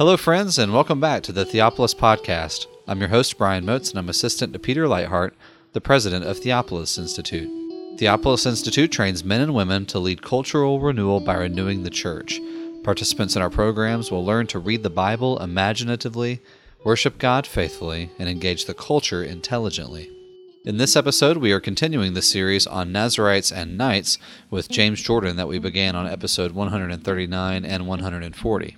Hello, friends, and welcome back to the Theopolis Podcast. I'm your host, Brian Motes, and I'm assistant to Peter Leithart, the president of Theopolis Institute. Theopolis Institute trains men and women to lead cultural renewal by renewing the church. Participants in our programs will learn to read the Bible imaginatively, worship God faithfully, and engage the culture intelligently. In this episode, we are continuing the series on Nazarites and Knights with James Jordan that we began on episode 139 and 140.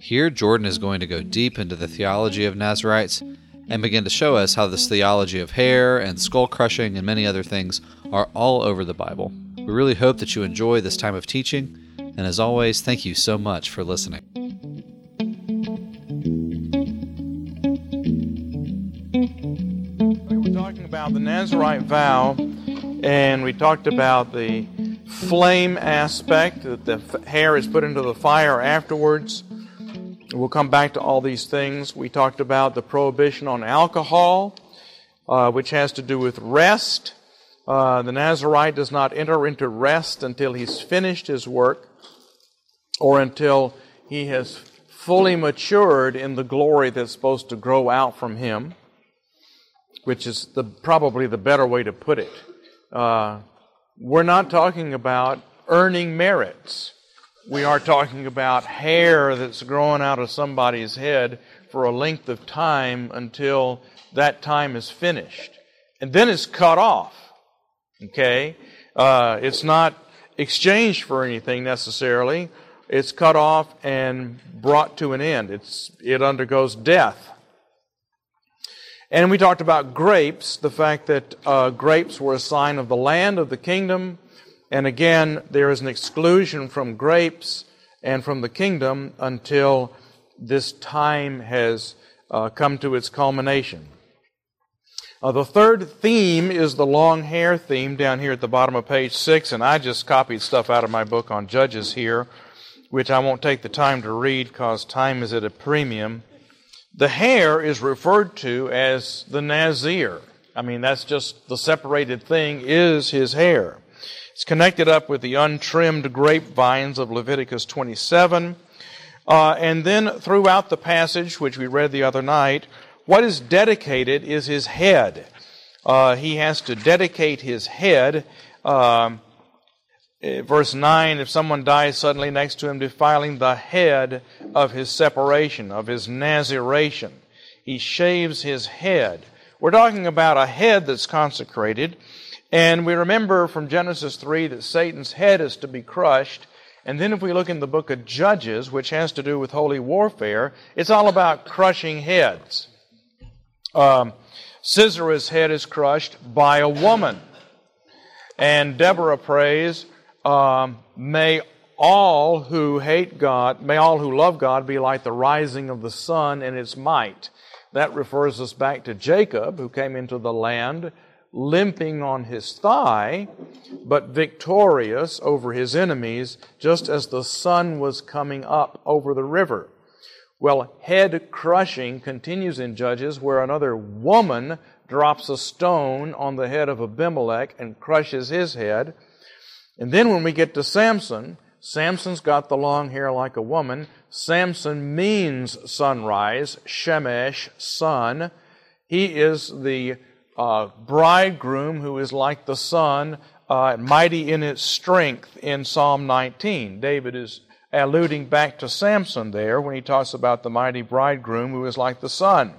Here, Jordan is going to go deep into the theology of Nazarites and begin to show us how this theology of hair and skull crushing and many other things are all over the Bible. We really hope that you enjoy this time of teaching, and as always, thank you so much for listening. We were talking about the Nazarite vow, and we talked about the flame aspect, that the hair is put into the fire afterwards. We'll come back to all these things. We talked about the prohibition on alcohol, uh, which has to do with rest. Uh, the Nazarite does not enter into rest until he's finished his work or until he has fully matured in the glory that's supposed to grow out from him, which is the, probably the better way to put it. Uh, we're not talking about earning merits we are talking about hair that's growing out of somebody's head for a length of time until that time is finished. And then it's cut off. Okay? Uh, it's not exchanged for anything necessarily. It's cut off and brought to an end. It's, it undergoes death. And we talked about grapes, the fact that uh, grapes were a sign of the land, of the kingdom, and again, there is an exclusion from grapes and from the kingdom until this time has uh, come to its culmination. Uh, the third theme is the long hair theme down here at the bottom of page six, and I just copied stuff out of my book on Judges here, which I won't take the time to read because time is at a premium. The hair is referred to as the Nazir. I mean, that's just the separated thing is his hair. It's connected up with the untrimmed grapevines of Leviticus 27. Uh, and then throughout the passage, which we read the other night, what is dedicated is his head. Uh, he has to dedicate his head. Eh, verse 9 if someone dies suddenly next to him, defiling the head of his separation, of his naziration, he shaves his head. We're talking about a head that's consecrated. And we remember from Genesis 3 that Satan's head is to be crushed. And then if we look in the book of Judges, which has to do with holy warfare, it's all about crushing heads. Um, Sisera's head is crushed by a woman. And Deborah prays, um, May all who hate God, may all who love God be like the rising of the sun in its might. That refers us back to Jacob, who came into the land limping on his thigh, but victorious over his enemies, just as the sun was coming up over the river. Well, head crushing continues in Judges, where another woman drops a stone on the head of Abimelech and crushes his head. And then when we get to Samson, Samson's got the long hair like a woman. Samson means sunrise, Shemesh, sun. He is the uh, bridegroom who is like the sun, uh, mighty in its strength in Psalm 19. David is alluding back to Samson there when he talks about the mighty bridegroom who is like the sun.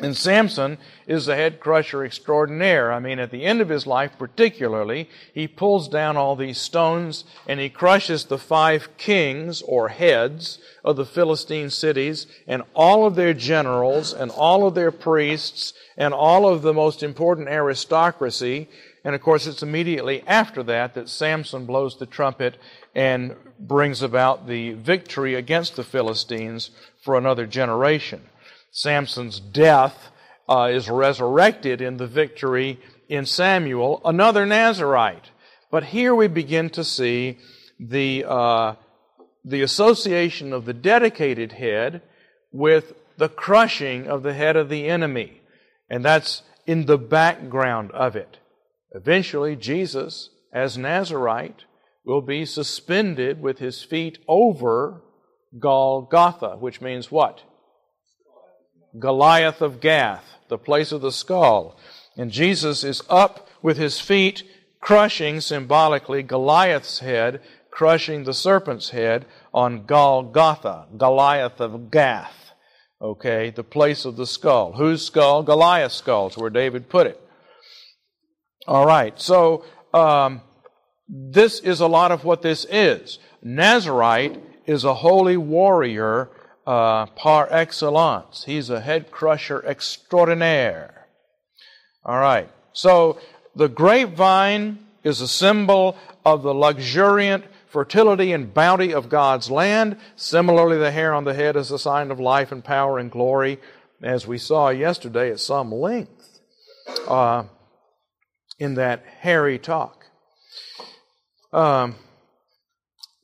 And Samson is the head crusher extraordinaire. I mean, at the end of his life, particularly, he pulls down all these stones and he crushes the five kings or heads of the Philistine cities and all of their generals and all of their priests and all of the most important aristocracy. And of course, it's immediately after that that Samson blows the trumpet and brings about the victory against the Philistines for another generation. Samson's death uh, is resurrected in the victory in Samuel, another Nazarite. But here we begin to see the, uh, the association of the dedicated head with the crushing of the head of the enemy. And that's in the background of it. Eventually, Jesus, as Nazarite, will be suspended with his feet over Golgotha, which means what? Goliath of Gath, the place of the skull. And Jesus is up with his feet, crushing symbolically Goliath's head, crushing the serpent's head on Golgotha, Goliath of Gath. Okay, the place of the skull. Whose skull? Goliath's skull, is where David put it. All right, so um, this is a lot of what this is. Nazarite is a holy warrior uh, par excellence. He's a head crusher extraordinaire. All right. So the grapevine is a symbol of the luxuriant fertility and bounty of God's land. Similarly, the hair on the head is a sign of life and power and glory, as we saw yesterday at some length uh, in that hairy talk. Um,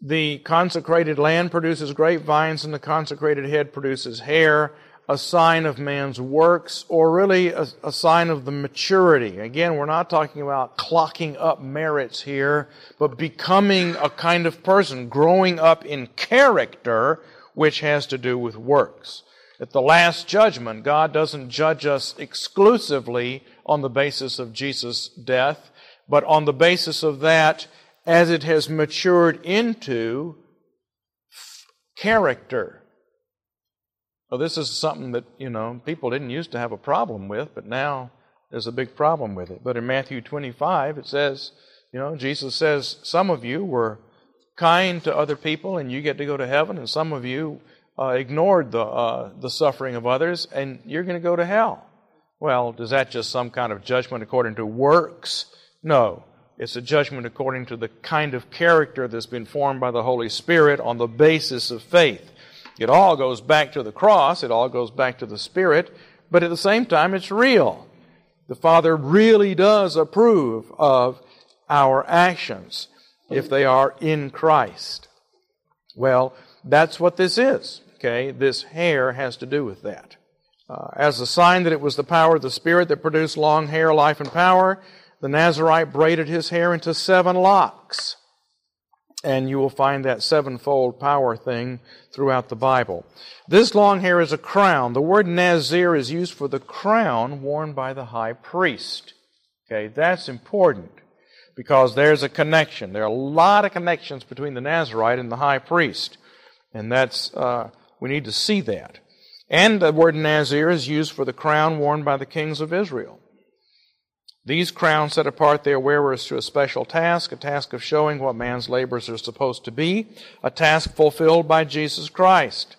the consecrated land produces grapevines, and the consecrated head produces hair, a sign of man's works, or really a, a, sign of the maturity. Again, we're not talking about clocking up merits here, but becoming a kind of person, growing up in character, which has to do with works. At the last judgment, God doesn't judge us exclusively on the basis of Jesus' death, but on the basis of that, as it has matured into character. Well, this is something that, you know, people didn't used to have a problem with, but now there's a big problem with it. But in Matthew 25, it says, you know, Jesus says, some of you were kind to other people and you get to go to heaven, and some of you uh, ignored the, uh, the suffering of others and you're going to go to hell. Well, is that just some kind of judgment according to works? No. It's a judgment according to the kind of character that's been formed by the Holy Spirit on the basis of faith. It all goes back to the cross, it all goes back to the Spirit, but at the same time, it's real. The Father really does approve of our actions if they are in Christ. Well, that's what this is. Okay, this hair has to do with that. Uh, as a sign that it was the power of the Spirit that produced long hair, life, and power, the Nazarite braided his hair into seven locks. And you will find that sevenfold power thing throughout the Bible. This long hair is a crown. The word Nazir is used for the crown worn by the high priest. Okay, that's important because there's a connection. There are a lot of connections between the Nazarite and the high priest. And that's, uh, we need to see that. And the word Nazir is used for the crown worn by the kings of Israel. These crowns set apart their wearers to a special task, a task of showing what man's labors are supposed to be, a task fulfilled by Jesus Christ.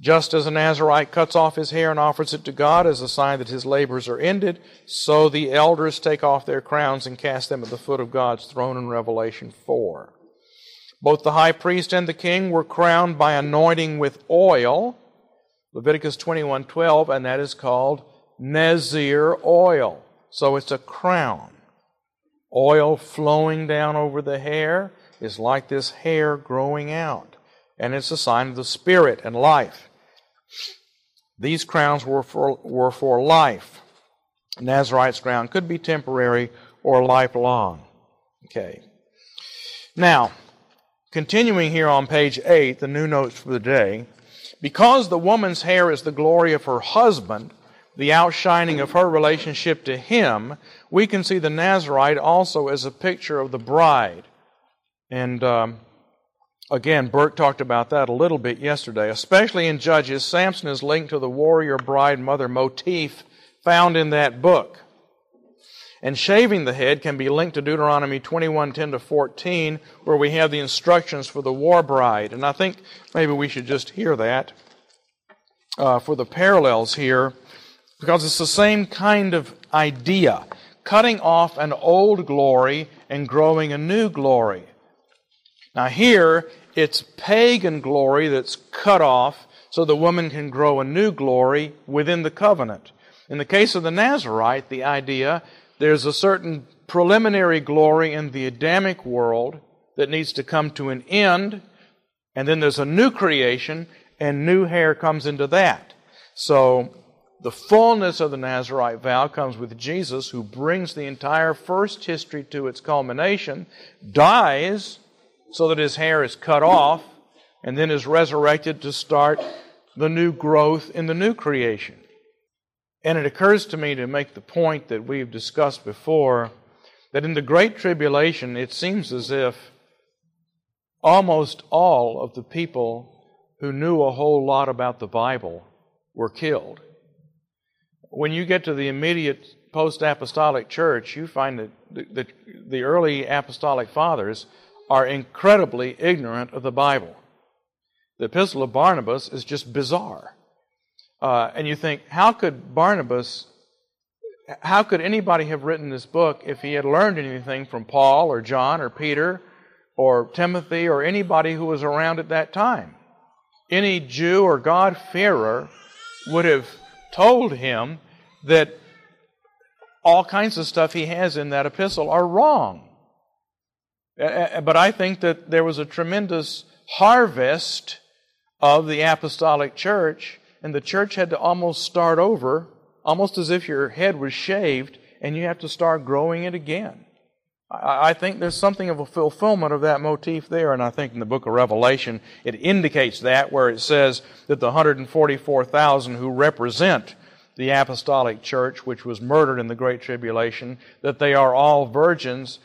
Just as a Nazarite cuts off his hair and offers it to God as a sign that his labors are ended, so the elders take off their crowns and cast them at the foot of God's throne in Revelation 4. Both the high priest and the king were crowned by anointing with oil, Leviticus 21:12, and that is called Nazir oil. So it's a crown. Oil flowing down over the hair is like this hair growing out, and it's a sign of the Spirit and life. These crowns were for, were for life. Nazarite's crown could be temporary or lifelong. Okay. Now, continuing here on page 8, the new notes for the day, because the woman's hair is the glory of her husband, the outshining of her relationship to him, we can see the Nazarite also as a picture of the bride. And um, again, Burke talked about that a little bit yesterday. Especially in Judges, Samson is linked to the warrior bride mother motif found in that book. And shaving the head can be linked to Deuteronomy 21:10 to 14, where we have the instructions for the war bride. And I think maybe we should just hear that uh, for the parallels here because it's the same kind of idea cutting off an old glory and growing a new glory. Now, here, it's pagan glory that's cut off so the woman can grow a new glory within the covenant. In the case of the Nazarite, the idea there's a certain preliminary glory in the Adamic world that needs to come to an end, and then there's a new creation, and new hair comes into that. So the fullness of the Nazarite vow comes with Jesus, who brings the entire first history to its culmination, dies so that his hair is cut off, and then is resurrected to start the new growth in the new creation. And it occurs to me to make the point that we've discussed before that in the Great Tribulation, it seems as if almost all of the people who knew a whole lot about the Bible were killed. When you get to the immediate post apostolic church, you find that the, the, the, early apostolic fathers are incredibly ignorant of the Bible. The Epistle of Barnabas is just bizarre. Uh, and you think, how could Barnabas, how could anybody have written this book if he had learned anything from Paul or John or Peter or Timothy or anybody who was around at that time? Any Jew or God-fearer would have told him that all kinds of stuff he has in that epistle are wrong. But I think that there was a tremendous harvest of the apostolic church, and the church had to almost start over, almost as if your head was shaved, and you have to start growing it again. I think there's something of a fulfillment of that motif there, and I think in the book of Revelation it indicates that, where it says that the 144,000 who represent the apostolic church, which was murdered in the Great Tribulation, that they are all virgins.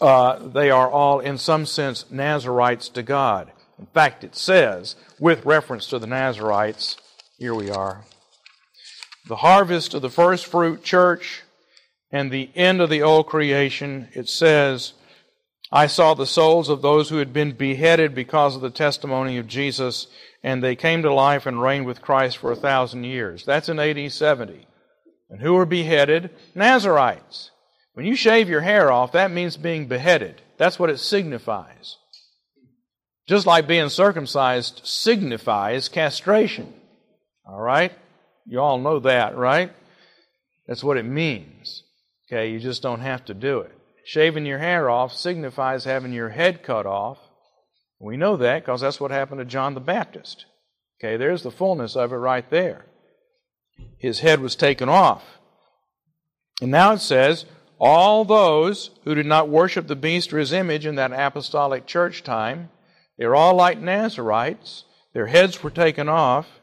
Uh, they are all, in some sense, Nazarites to God. In fact, it says, with reference to the Nazarites, here we are. The harvest of the first fruit church and the end of the old creation, it says, I saw the souls of those who had been beheaded because of the testimony of Jesus, and they came to life and reigned with Christ for a thousand years. That's in AD 70. And who were beheaded? Nazarites. When you shave your hair off, that means being beheaded. That's what it signifies. Just like being circumcised signifies castration. All right? You all know that, right? That's what it means. Okay, you just don't have to do it. Shaving your hair off signifies having your head cut off. We know that because that's what happened to John the Baptist. Okay, there's the fullness of it right there. His head was taken off. And now it says, all those who did not worship the beast or his image in that apostolic church time, they're all like Nazarites. Their heads were taken off.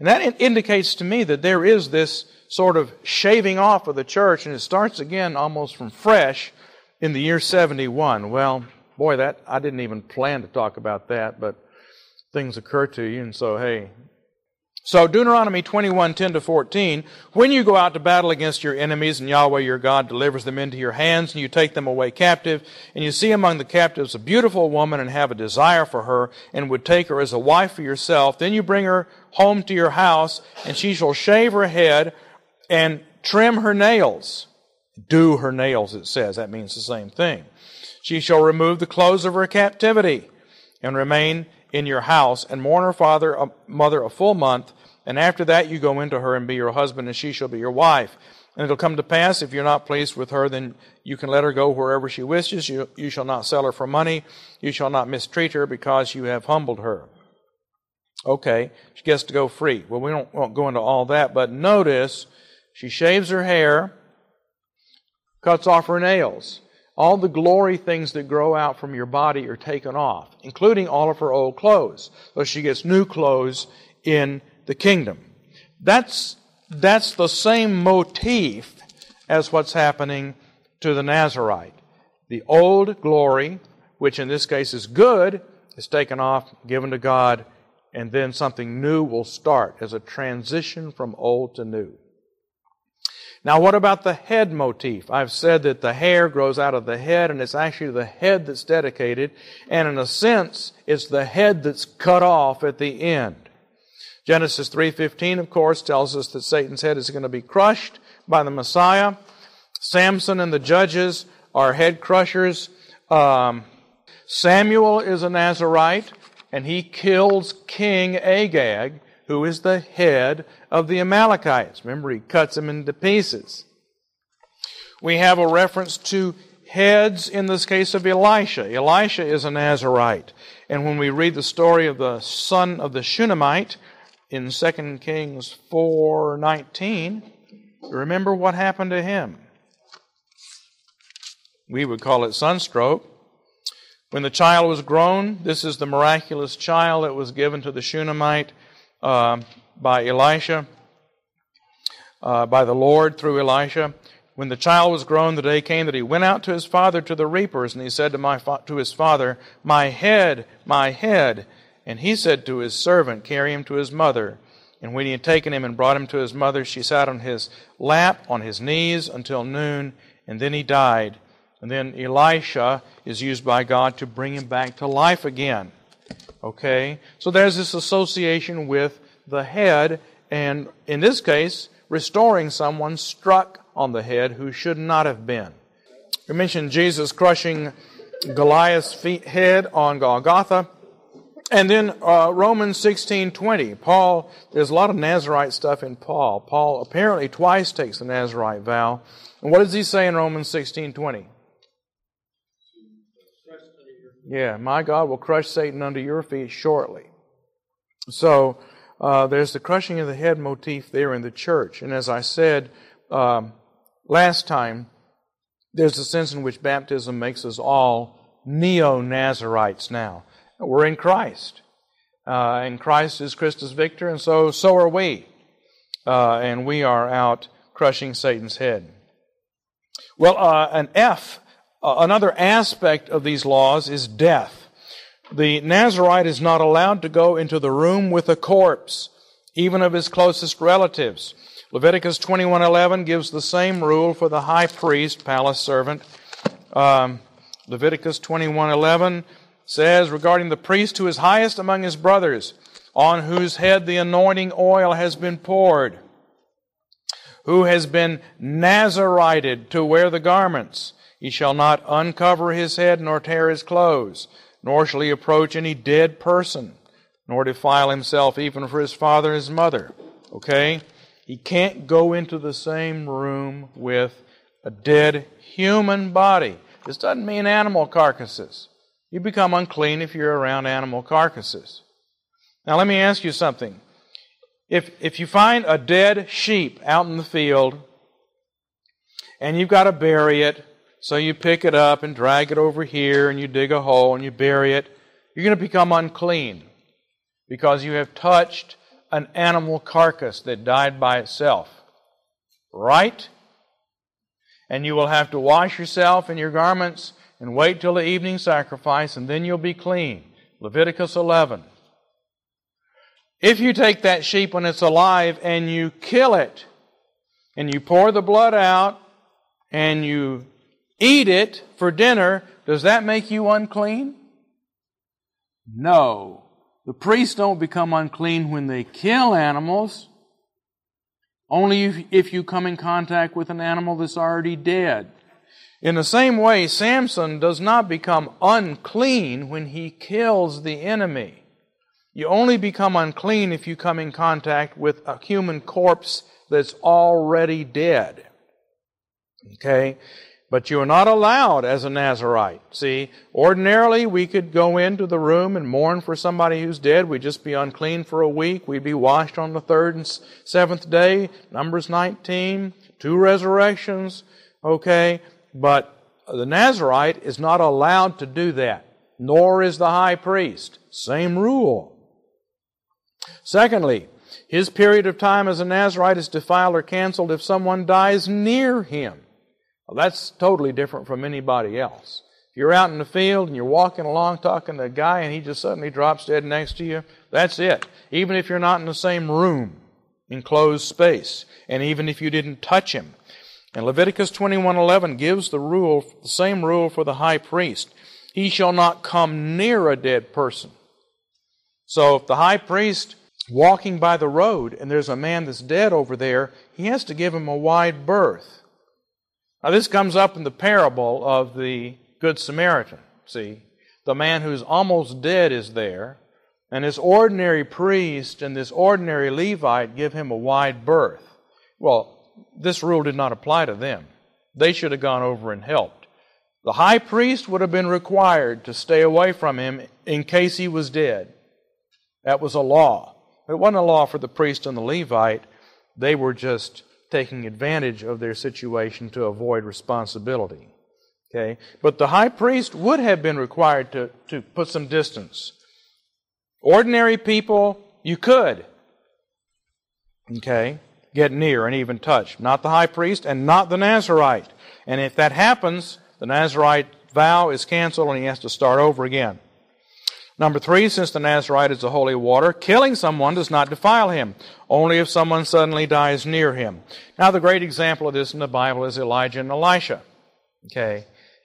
And that indicates to me that there is this sort of shaving off of the church, and it starts again almost from fresh in the year 71. Well, boy, that I didn't even plan to talk about that, but things occur to you, and so hey. So Deuteronomy 21, 10 to 14, when you go out to battle against your enemies and Yahweh your God delivers them into your hands and you take them away captive and you see among the captives a beautiful woman and have a desire for her and would take her as a wife for yourself, then you bring her home to your house and she shall shave her head, and trim her nails. Do her nails, it says. That means the same thing. She shall remove the clothes of her captivity and remain in your house and mourn her father, a mother a full month. And after that, you go into her and be your husband, and she shall be your wife. And it'll come to pass, if you're not pleased with her, then you can let her go wherever she wishes. You, you shall not sell her for money. You shall not mistreat her because you have humbled her. Okay, she gets to go free. Well, we don't, won't go into all that, but notice she shaves her hair, cuts off her nails. All the glory things that grow out from your body are taken off, including all of her old clothes. So she gets new clothes in the kingdom. That's, that's the same motif as what's happening to the Nazarite. The old glory, which in this case is good, is taken off, given to God, and then something new will start as a transition from old to new. Now, what about the head motif? I've said that the hair grows out of the head, and it's actually the head that's dedicated, and in a sense, it's the head that's cut off at the end. Genesis 3:15, of course, tells us that Satan's head is going to be crushed by the Messiah. Samson and the judges are head crushers. Um, Samuel is a Nazarite, and he kills King Agag who is the head of the Amalekites. Remember, he cuts him into pieces. We have a reference to heads in this case of Elisha. Elisha is a Nazarite. And when we read the story of the son of the Shunammite in 2 Kings 4:19, remember what happened to him. We would call it sunstroke. When the child was grown, this is the miraculous child that was given to the Shunammite uh, by Elisha, uh, by the Lord through Elisha. When the child was grown, the day came that he went out to his father to the reapers, and he said to, my fa- to his father, My head, my head. And he said to his servant, Carry him to his mother. And when he had taken him and brought him to his mother, she sat on his lap, on his knees, until noon, and then he died. And then Elisha is used by God to bring him back to life again. Okay? So there's this association with the head, and in this case, restoring someone struck on the head who should not have been. We mentioned Jesus crushing Goliath's feet, head on Golgotha. And then uh, Romans 16:20. Paul, there's a lot of Nazarite stuff in Paul. Paul apparently twice takes the Nazarite vow. And what does he say in Romans 16:20? Yeah, my God will crush Satan under your feet shortly. So uh, there's the crushing of the head motif there in the church. And as I said um, last time, there's a sense in which baptism makes us all neo Nazarites now. We're in Christ. Uh, and Christ is Christus Victor, and so so are we. Uh, and we are out crushing Satan's head. Well, uh, an F, uh, another aspect of these laws is death. The Nazarite is not allowed to go into the room with a corpse, even of his closest relatives. Leviticus 21:11 gives the same rule for the high priest, palace servant. Um, Leviticus 21:11 says regarding the priest who is highest among his brothers, on whose head the anointing oil has been poured, who has been Nazarited to wear the garments. He shall not uncover his head nor tear his clothes, nor shall he approach any dead person, nor defile himself even for his father and his mother. Okay? He can't go into the same room with a dead human body. This doesn't mean animal carcasses. You become unclean if you're around animal carcasses. Now, let me ask you something. If, if you find a dead sheep out in the field and you've got to bury it, so you pick it up and drag it over here and you dig a hole and you bury it, you're going to become unclean because you have touched an animal carcass that died by itself. Right? And you will have to wash yourself and your garments and wait till the evening sacrifice, and then you'll be clean. Leviticus 11. If you take that sheep when it's alive and you kill it, and you pour the blood out, and you eat it for dinner, does that make you unclean? No. The priests don't become unclean when they kill animals. Only if, if you come in contact with an animal that's already dead. In the same way, Samson does not become unclean when he kills the enemy. You only become unclean if you come in contact with a human corpse that's already dead. Okay? But you are not allowed as a Nazarite. See, ordinarily we could go into the room and mourn for somebody who's dead. We'd just be unclean for a week. We'd be washed on the third and seventh day. Numbers 19, two resurrections. Okay? But the Nazarite is not allowed to do that, nor is the high priest. Same rule. Secondly, his period of time as a Nazarite is defiled or canceled if someone dies near him. Well, that's totally different from anybody else. If you're out in the field and you're walking along talking to a guy and he just suddenly drops dead next to you, that's it. Even if you're not in the same room, enclosed space, and even if you didn't touch him, and Leviticus 21:11 gives the rule, the same rule for the high priest. He shall not come near a dead person. So if the high priest walking by the road and there's a man that's dead over there, he has to give him a wide berth. Now this comes up in the parable of the good Samaritan. See, the man who's almost dead is there, and this ordinary priest and this ordinary Levite give him a wide berth. Well, this rule did not apply to them. They should have gone over and helped. The high priest would have been required to stay away from him in case he was dead. That was a law. It wasn't a law for the priest and the Levite. They were just taking advantage of their situation to avoid responsibility. Okay? But the high priest would have been required to, to put some distance. Ordinary people, you could. Okay? Get near and even touch. Not the high priest and not the Nazarite. And if that happens, the Nazarite vow is canceled and he has to start over again. Number three, since the Nazarite is the holy water, killing someone does not defile him, only if someone suddenly dies near him. Now, the great example of this in the Bible is Elijah and Elisha. Okay.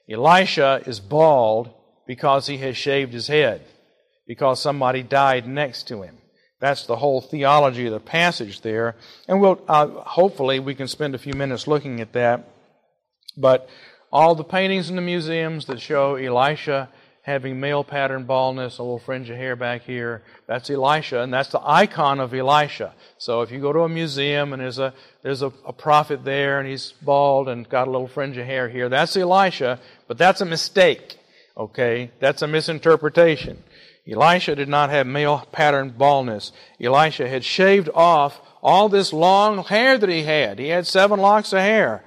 Elisha is bald because he has shaved his head, because somebody died next to him. That's the whole theology of the passage there. And we'll, uh, hopefully, we can spend a few minutes looking at that. But all the paintings in the museums that show Elisha having male pattern baldness, a little fringe of hair back here. That's Elisha, and that's the icon of Elisha. So if you go to a museum and there's a there's a, a prophet there and he's bald and got a little fringe of hair here, that's Elisha, but that's a mistake. Okay? That's a misinterpretation. Elisha did not have male pattern baldness. Elisha had shaved off all this long hair that he had. He had seven locks of hair.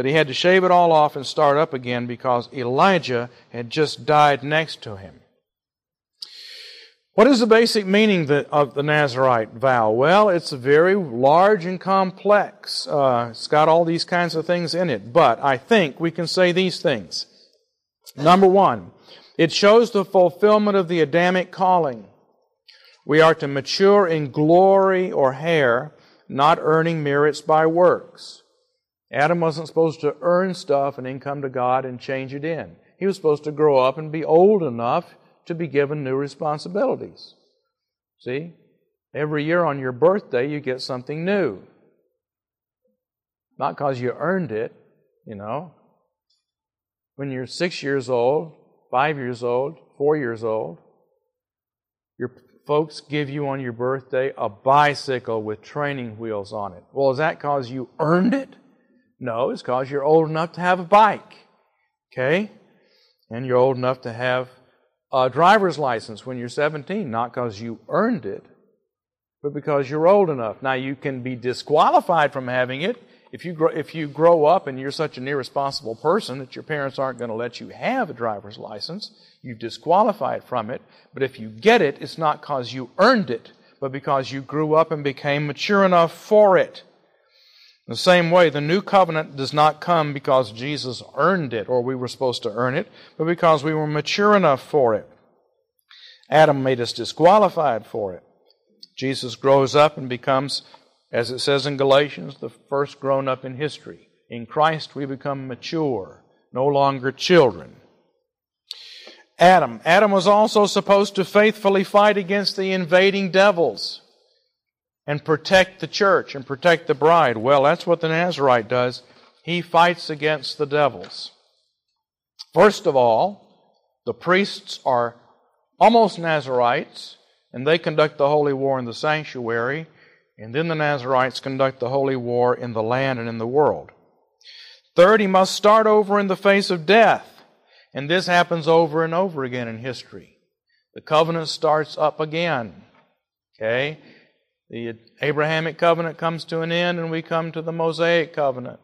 But he had to shave it all off and start up again because Elijah had just died next to him. What is the basic meaning of the Nazarite vow? Well, it's very large and complex. Uh, it's got all these kinds of things in it. But I think we can say these things. Number one, it shows the fulfillment of the Adamic calling. We are to mature in glory or hair, not earning merits by works. Adam wasn't supposed to earn stuff and then come to God and change it in. He was supposed to grow up and be old enough to be given new responsibilities. See? Every year on your birthday, you get something new. Not because you earned it, you know. When you're six years old, five years old, four years old, your folks give you on your birthday a bicycle with training wheels on it. Well, is that because you earned it? No, it's because you're old enough to have a bike. Okay? And you're old enough to have a driver's license when you're 17, not because you earned it, but because you're old enough. Now, you can be disqualified from having it if you grow, if you grow up and you're such an irresponsible person that your parents aren't going to let you have a driver's license. You've disqualified from it. But if you get it, it's not because you earned it, but because you grew up and became mature enough for it. The same way, the new covenant does not come because Jesus earned it or we were supposed to earn it, but because we were mature enough for it. Adam made us disqualified for it. Jesus grows up and becomes, as it says in Galatians, the first grown up in history. In Christ we become mature, no longer children. Adam. Adam was also supposed to faithfully fight against the invading devils and protect the church and protect the bride. Well, that's what the Nazarite does. He fights against the devils. First of all, the priests are almost Nazarites, and they conduct the holy war in the sanctuary, and then the Nazarites conduct the holy war in the land and in the world. Third, he must start over in the face of death, and this happens over and over again in history. The covenant starts up again. Okay? The Abrahamic covenant comes to an end and we come to the Mosaic covenant.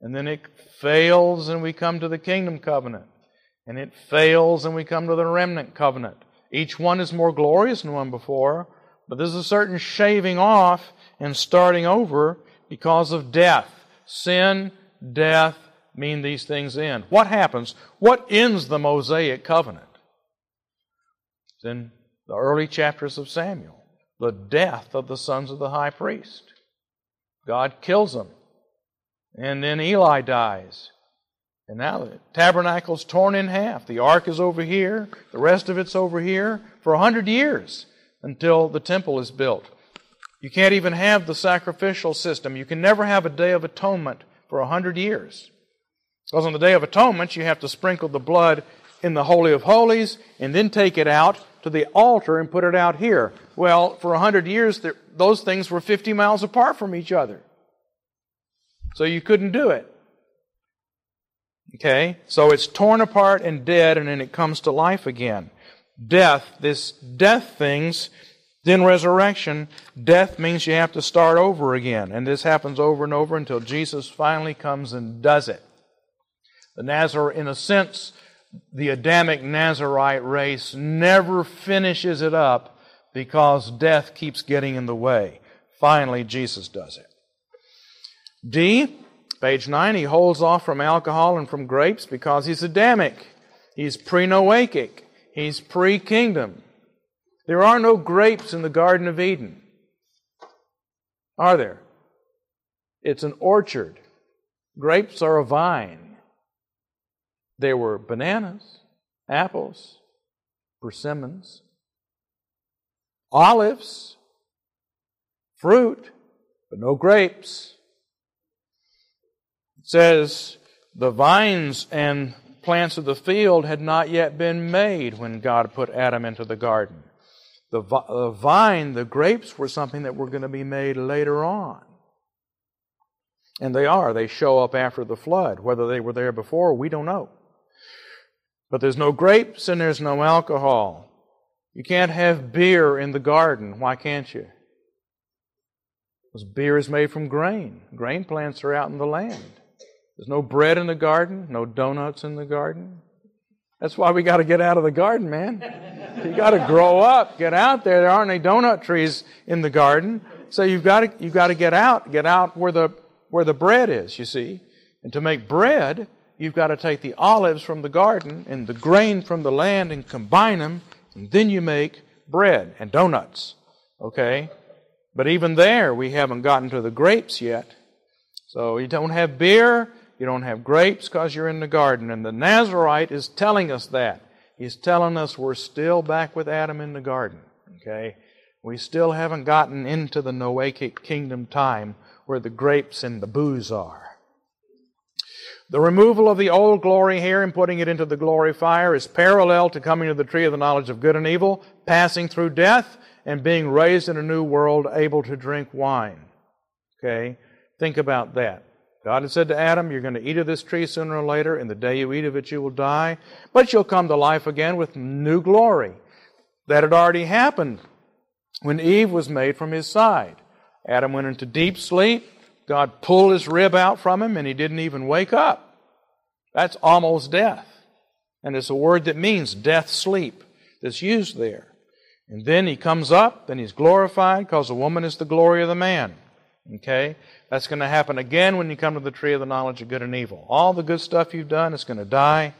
And then it fails and we come to the kingdom covenant. And it fails and we come to the remnant covenant. Each one is more glorious than one before, but there's a certain shaving off and starting over because of death. Sin, death mean these things end. What happens? What ends the Mosaic covenant? It's in the early chapters of Samuel the death of the sons of the high priest. God kills them. And then Eli dies. And now the tabernacle's torn in half. The ark is over here, the rest of it's over here for a hundred years until the temple is built. You can't even have the sacrificial system. You can never have a day of atonement for a hundred years. Because on the Day of Atonement, you have to sprinkle the blood in the Holy of Holies and then take it out to the altar and put it out here. Well, for a hundred years, those things were 50 miles apart from each other. So you couldn't do it. Okay? So it's torn apart and dead, and then it comes to life again. Death, this death things, then resurrection. Death means you have to start over again. And this happens over and over until Jesus finally comes and does it. The Nazar, in a sense, the Adamic Nazarite race never finishes it up because death keeps getting in the way. Finally, Jesus does it. D, page 9, he holds off from alcohol and from grapes because he's Adamic. He's pre Noachic. He's pre kingdom. There are no grapes in the Garden of Eden. Are there? It's an orchard. Grapes are a vine. There were bananas, apples, persimmons, olives, fruit, but no grapes. It says the vines and plants of the field had not yet been made when God put Adam into the garden. The, vine, the grapes, were something that were going to be made later on. And they are. They show up after the flood. Whether they were there before, we don't know. But there's no grapes and there's no alcohol. You can't have beer in the garden. Why can't you? Because beer is made from grain. Grain plants are out in the land. There's no bread in the garden, no donuts in the garden. That's why we got to get out of the garden, man. You got to grow up, get out there. There aren't any donut trees in the garden, so you've got to you've got to get out, get out where the where the bread is. You see, and to make bread, you've got to take the olives from the garden and the grain from the land and combine them, and then you make bread and donuts. Okay, but even there, we haven't gotten to the grapes yet. So you don't have beer, you don't have grapes because you're in the garden. And the Nazarite is telling us that. He's telling us we're still back with Adam in the garden. Okay? We still haven't gotten into the Noachic kingdom time where the grapes and the booze are. The removal of the old glory here and putting it into the glory fire is parallel to coming to the tree of the knowledge of good and evil, passing through death, and being raised in a new world able to drink wine. Okay? Think about that. God had said to Adam, You're going to eat of this tree sooner or later, and the day you eat of it, you will die, but you'll come to life again with new glory. That had already happened when Eve was made from his side. Adam went into deep sleep. God pulled his rib out from him, and he didn't even wake up. That's almost death. And it's a word that means death sleep that's used there. And then he comes up, and he's glorified because the woman is the glory of the man. Okay? That's going to happen again when you come to the tree of the knowledge of good and evil. All the good stuff you've done is going to die.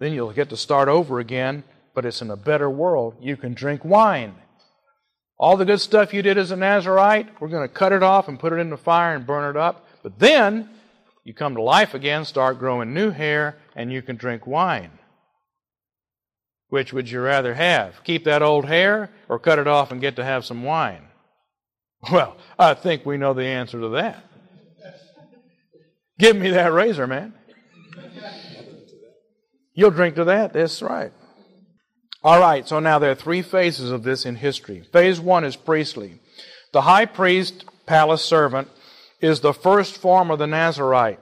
Then you'll get to start over again, but it's in a better world. You can drink wine. All the good stuff you did as a Nazarite, we're going to cut it off and put it in the fire and burn it up. But then you come to life again, start growing new hair, and you can drink wine. Which would you rather have? Keep that old hair or cut it off and get to have some wine? Well, I think we know the answer to that. Give me that razor, man. You'll drink to that. That's right. All right, so now there are three phases of this in history. Phase one is priestly. The high priest, palace servant, is the first form of the Nazarite.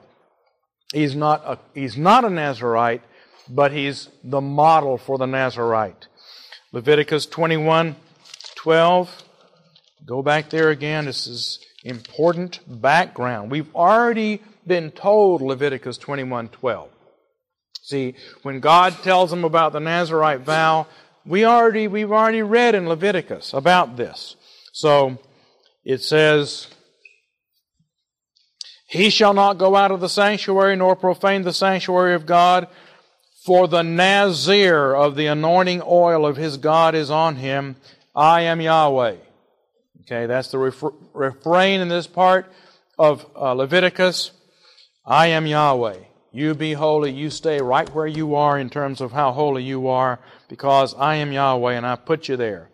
He's not a, he's not a Nazarite, but he's the model for the Nazarite. Leviticus 21 12. Go back there again. This is important background. We've already been told Leviticus 21:12. See, when God tells them about the Nazarite vow, we already we've already read in Leviticus about this. So it says he shall not go out of the sanctuary nor profane the sanctuary of God, for the Nazir of the anointing oil of his God is on him. I am Yahweh. Okay, that's the ref- refrain in this part of uh, Leviticus. I am Yahweh. You be holy. You stay right where you are in terms of how holy you are, because I am Yahweh and I put you there.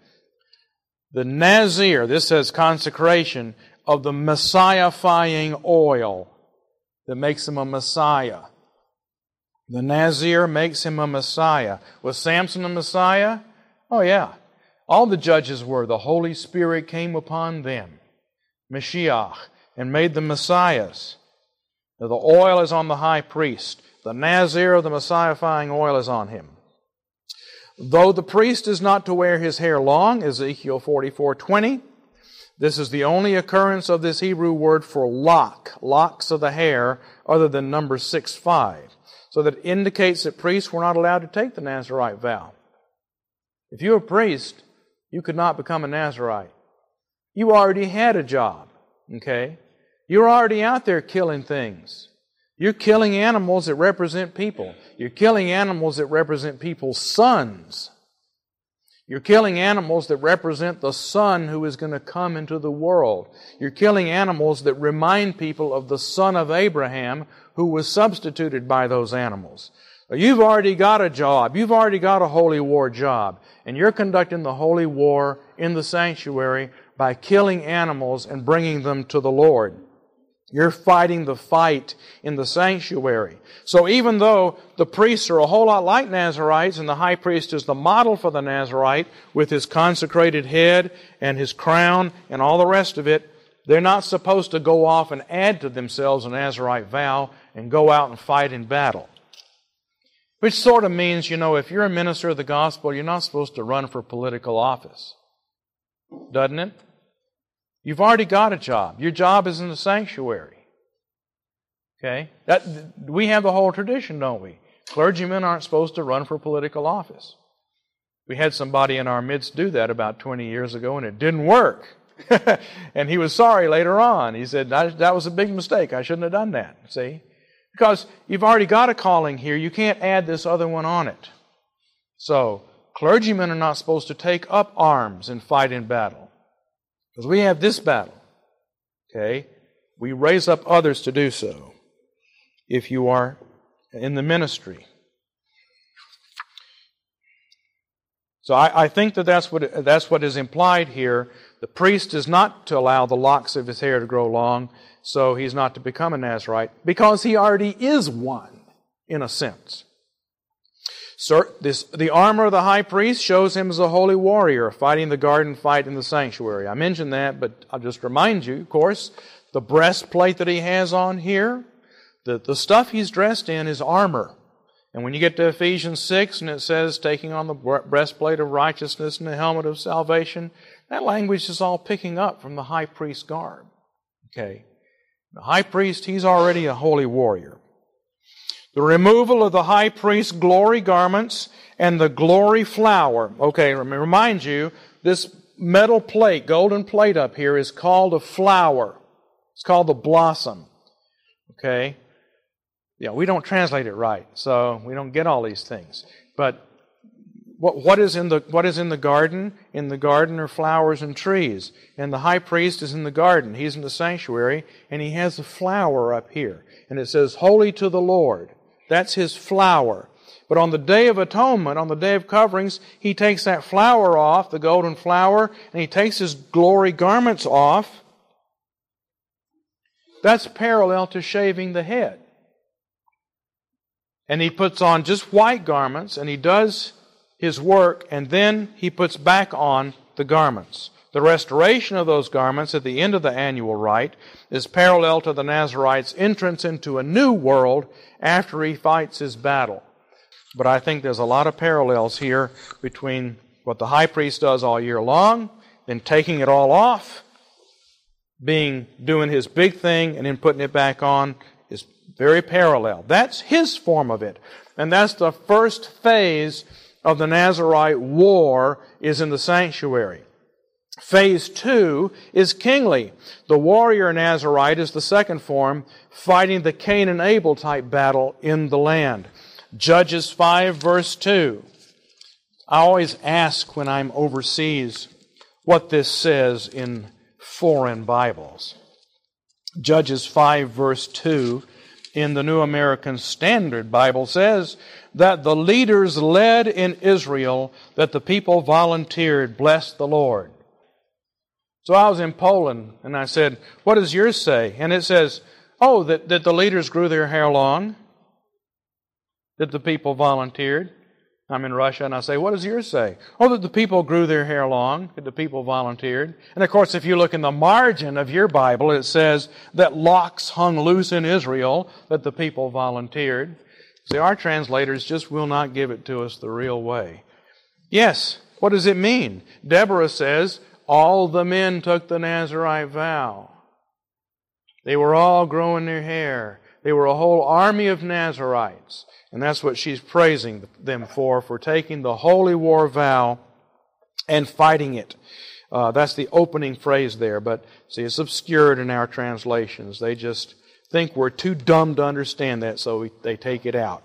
The Nazir, this says consecration of the Messiahifying oil that makes him a Messiah. The Nazir makes him a Messiah. Was Samson a Messiah? Oh, yeah. All the judges were. The Holy Spirit came upon them, Mashiach, and made them messiahs. The oil is on the high priest. The Nazir of the Messiahifying oil is on him. Though the priest is not to wear his hair long, Ezekiel 44:20, this is the only occurrence of this Hebrew word for lock, locks of the hair, other than number 6 5. So that indicates that priests were not allowed to take the Nazarite vow. If you were a priest, you could not become a Nazarite. You already had a job, okay? You're already out there killing things. You're killing animals that represent people. You're killing animals that represent people's sons. You're killing animals that represent the Son who is going to come into the world. You're killing animals that remind people of the Son of Abraham who was substituted by those animals. You've already got a job. You've already got a holy war job. And you're conducting the holy war in the sanctuary by killing animals and bringing them to the Lord. You're fighting the fight in the sanctuary. So even though the priests are a whole lot like Nazarites and the high priest is the model for the Nazarite with his consecrated head and his crown and all the rest of it, they're not supposed to go off and add to themselves a Nazarite vow and go out and fight in battle. Which sort of means, you know, if you're a minister of the gospel, you're not supposed to run for political office. Doesn't it? You've already got a job. Your job is in the sanctuary. Okay? That, we have the whole tradition, don't we? Clergymen aren't supposed to run for political office. We had somebody in our midst do that about 20 years ago, and it didn't work. and he was sorry later on. He said, That was a big mistake. I shouldn't have done that. See? Because you've already got a calling here. You can't add this other one on it. So, clergymen are not supposed to take up arms and fight in battle. Because we have this battle. Okay? We raise up others to do so if you are in the ministry. So I, I, think that that's what, that's what is implied here. The priest is not to allow the locks of his hair to grow long, so he's not to become a Nazarite, because he already is one, in a sense. This, the armor of the high priest shows him as a holy warrior fighting the garden fight in the sanctuary. I mentioned that, but I'll just remind you, of course, the breastplate that he has on here, the, the stuff he's dressed in is armor. And when you get to Ephesians 6 and it says taking on the breastplate of righteousness and the helmet of salvation, that language is all picking up from the high priest garb. Okay. The high priest, he's already a holy warrior the removal of the high priest's glory garments and the glory flower. Okay, remind you, this metal plate, golden plate up here, is called a flower. It's called the blossom. Okay? Yeah, we don't translate it right, so we don't get all these things. But what, what, is in the, what is in the garden? In the garden are flowers and trees. And the high priest is in the garden. He's in the sanctuary, and he has a flower up here. And it says, Holy to the Lord. That's his flower. But on the Day of Atonement, on the Day of Coverings, he takes that flower off, the golden flower, and he takes his glory garments off. That's parallel to shaving the head. And he puts on just white garments, and he does his work, and then he puts back on the garments. The restoration of those garments at the end of the annual rite is parallel to the Nazarite's entrance into a new world after he fights his battle. But I think there's a lot of parallels here between what the high priest does all year long, then taking it all off, being doing his big thing, and then putting it back on is very parallel. That's his form of it. And that's the first phase of the Nazarite war is in the sanctuary. Phase two is kingly. The warrior Nazarite is the second form, fighting the Cain and Abel type battle in the land. Judges 5 verse 2. I always ask when I'm overseas what this says in foreign Bibles. Judges 5 verse 2 in the New American Standard Bible says that the leaders led in Israel, that the people volunteered, blessed the Lord. So I was in Poland and I said, What does yours say? And it says, Oh, that, that the leaders grew their hair long, that the people volunteered. I'm in Russia and I say, What does yours say? Oh, that the people grew their hair long, that the people volunteered. And of course, if you look in the margin of your Bible, it says that locks hung loose in Israel, that the people volunteered. See, our translators just will not give it to us the real way. Yes, what does it mean? Deborah says, all the men took the Nazarite vow. They were all growing their hair. They were a whole army of Nazarites. And that's what she's praising them for, for taking the holy war vow and fighting it. Uh, that's the opening phrase there, but see, it's obscured in our translations. They just think we're too dumb to understand that, so we, they take it out.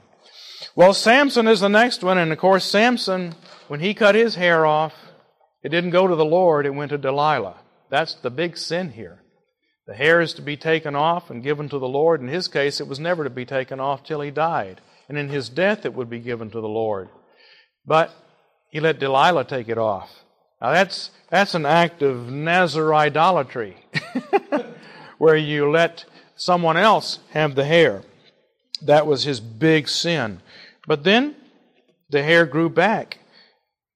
Well, Samson is the next one, and of course, Samson, when he cut his hair off, it didn't go to the Lord, it went to Delilah. That's the big sin here. The hair is to be taken off and given to the Lord. In his case, it was never to be taken off till he died. And in his death, it would be given to the Lord. But he let Delilah take it off. Now, that's, that's an act of Nazar idolatry, where you let someone else have the hair. That was his big sin. But then the hair grew back,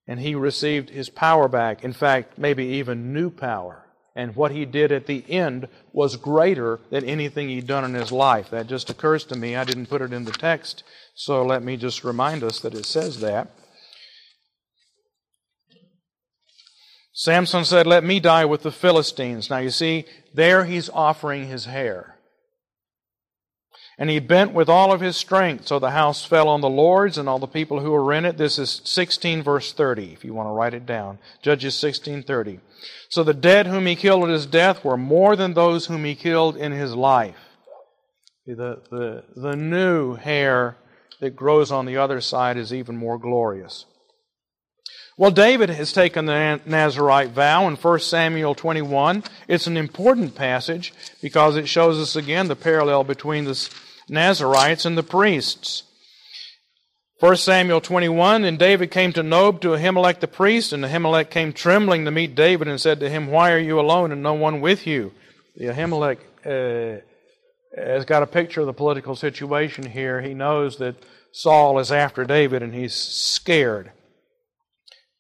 and he received his power back. In fact, maybe even new power. And what he did at the end was greater than anything he'd done in his life. That just occurs to me. I didn't put it in the text, so let me just remind us that it says that. Samson said, Let me die with the Philistines. Now you see, there he's offering his hair. And he bent with all of his strength, so the house fell on the lords and all the people who were in it. This is 16 verse 30, if you want to write it down. Judges 16 30. So the dead whom he killed at his death were more than those whom he killed in his life. The, the, the new hair that grows on the other side is even more glorious. Well, David has taken the Nazarite vow in 1 Samuel 21. It's an important passage because it shows us again the parallel between the Nazarites and the priests. 1 Samuel 21, and David came to Nob to Ahimelech the priest, and Ahimelech came trembling to meet David and said to him, Why are you alone and no one with you? The Ahimelech uh, has got a picture of the political situation here. He knows that Saul is after David and he's scared.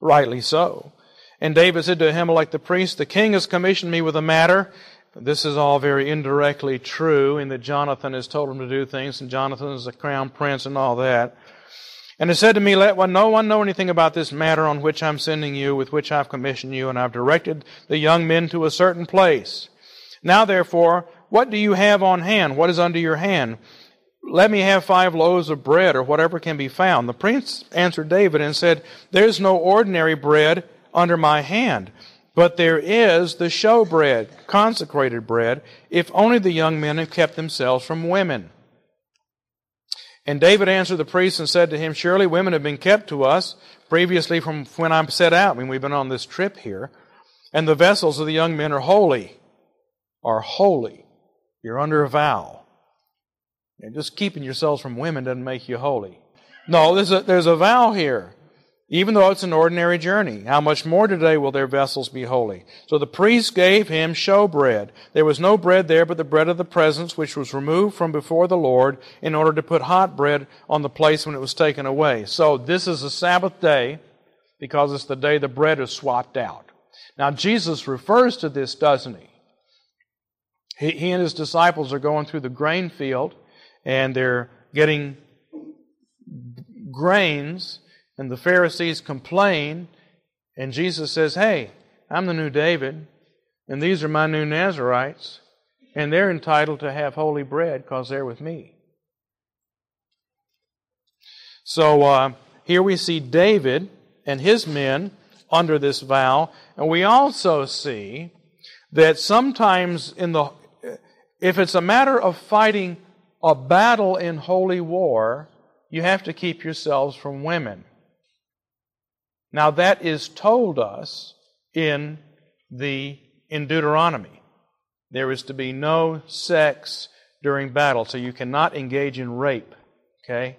Rightly so. And David said to Ahimelech the priest, The king has commissioned me with a matter. This is all very indirectly true in that Jonathan has told him to do things, and Jonathan is the crown prince and all that. And he said to me, Let no one know anything about this matter on which I'm sending you, with which I've commissioned you, and I've directed the young men to a certain place. Now therefore, what do you have on hand? What is under your hand? Let me have five loaves of bread, or whatever can be found. The prince answered David and said, There's no ordinary bread under my hand, but there is the show bread, consecrated bread, if only the young men have kept themselves from women. And David answered the priest and said to him, Surely women have been kept to us previously from when I set out. when we've been on this trip here. And the vessels of the young men are holy. Are holy. You're under a vow. And just keeping yourselves from women doesn't make you holy. No, there's a, there's a vow here even though it's an ordinary journey. How much more today will their vessels be holy? So the priest gave him showbread. There was no bread there but the bread of the presence, which was removed from before the Lord in order to put hot bread on the place when it was taken away. So this is a Sabbath day because it's the day the bread is swapped out. Now Jesus refers to this, doesn't? He, he and his disciples are going through the grain field and they're getting grains and the Pharisees complain, and Jesus says, Hey, I'm the new David, and these are my new Nazarites, and they're entitled to have holy bread because they're with me. So uh, here we see David and his men under this vow, and we also see that sometimes in the if it's a matter of fighting a battle in holy war, you have to keep yourselves from women. Now that is told us in the in Deuteronomy. There is to be no sex during battle, so you cannot engage in rape. Okay?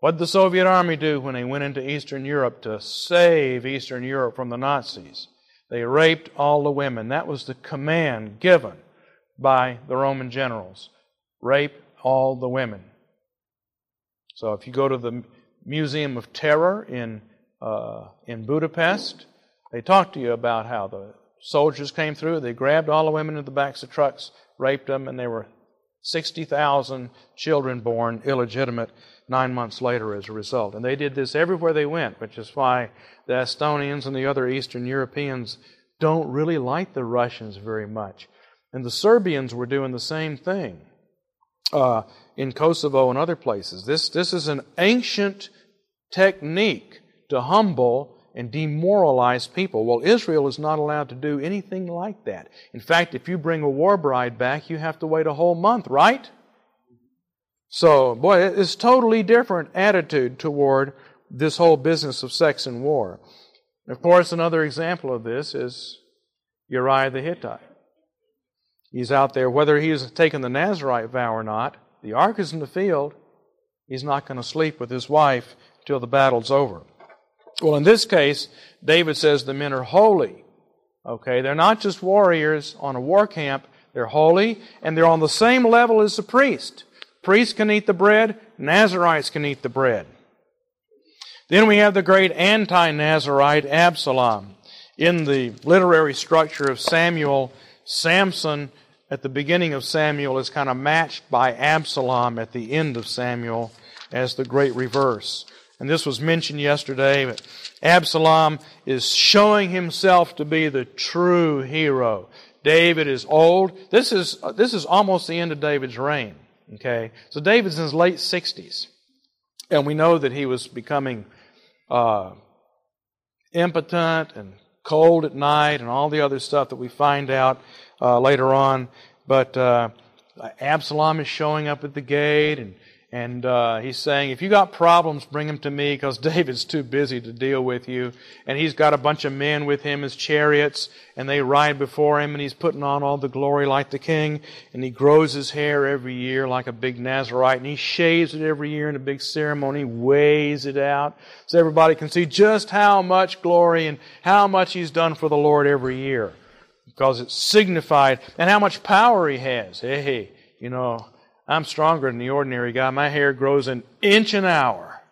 What did the Soviet army do when they went into Eastern Europe to save Eastern Europe from the Nazis? They raped all the women. That was the command given by the Roman generals. Rape all the women. So if you go to the Museum of Terror in uh, in Budapest. They talked to you about how the soldiers came through, they grabbed all the women in the backs of trucks, raped them, and there were 60,000 children born illegitimate nine months later as a result. And they did this everywhere they went, which is why the Estonians and the other Eastern Europeans don't really like the Russians very much. And the Serbians were doing the same thing. uh, in Kosovo and other places. This, this is an ancient technique to humble and demoralize people. Well, Israel is not allowed to do anything like that. In fact, if you bring a war bride back, you have to wait a whole month, right? So, boy, it's totally different attitude toward this whole business of sex and war. Of course, another example of this is Uriah the Hittite. He's out there, whether he's taken the Nazarite vow or not, the ark is in the field. He's not going to sleep with his wife till the battle's over. Well, in this case, David says the men are holy. Okay, they're not just warriors on a war camp, they're holy, and they're on the same level as the priest. Priests can eat the bread, Nazarites can eat the bread. Then we have the great anti Nazarite Absalom. In the literary structure of Samuel, Samson at the beginning of Samuel is kind of matched by Absalom at the end of Samuel as the great reverse. And this was mentioned yesterday, but Absalom is showing himself to be the true hero. David is old. This is, this is almost the end of David's reign. Okay? So David's in his late 60s. And we know that he was becoming uh, impotent and cold at night and all the other stuff that we find out uh, later on. But uh, Absalom is showing up at the gate and and uh, he's saying, if you got problems, bring them to me because David's too busy to deal with you. And he's got a bunch of men with him as chariots, and they ride before him, and he's putting on all the glory like the king. And he grows his hair every year like a big Nazarite, and he shaves it every year in a big ceremony, weighs it out, so everybody can see just how much glory and how much he's done for the Lord every year. Because it's signified, and how much power he has. Hey, you know, I'm stronger than the ordinary guy. My hair grows an inch an hour.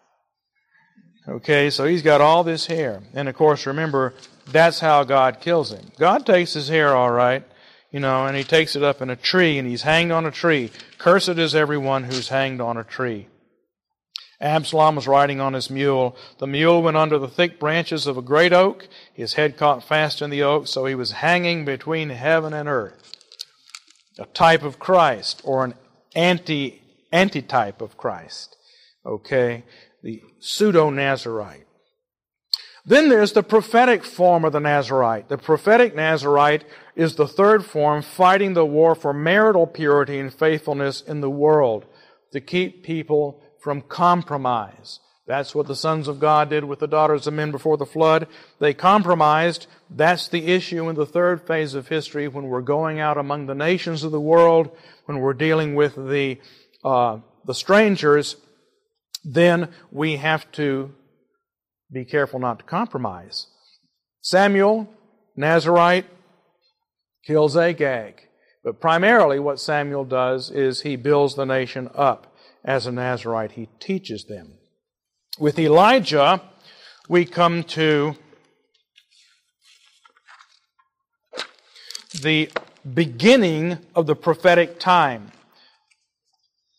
Okay, so he's got all this hair. And of course, remember, that's how God kills him. God takes his hair, all right, you know, and he takes it up in a tree and he's hanged on a tree. Cursed is everyone who's hanged on a tree. Absalom was riding on his mule. The mule went under the thick branches of a great oak. His head caught fast in the oak, so he was hanging between heaven and earth. A type of Christ, or an anti antitype of Christ. Okay? The pseudo Nazarite. Then there's the prophetic form of the Nazarite. The prophetic Nazarite is the third form, fighting the war for marital purity and faithfulness in the world to keep people from compromise. That's what the sons of God did with the daughters of men before the flood. They compromised. That's the issue in the third phase of history when we're going out among the nations of the world, when we're dealing with the, uh, the strangers, then we have to be careful not to compromise. Samuel, Nazarite, kills Agag. But primarily what Samuel does is he builds the nation up as a Nazarite. He teaches them. With Elijah, we come to the beginning of the prophetic time.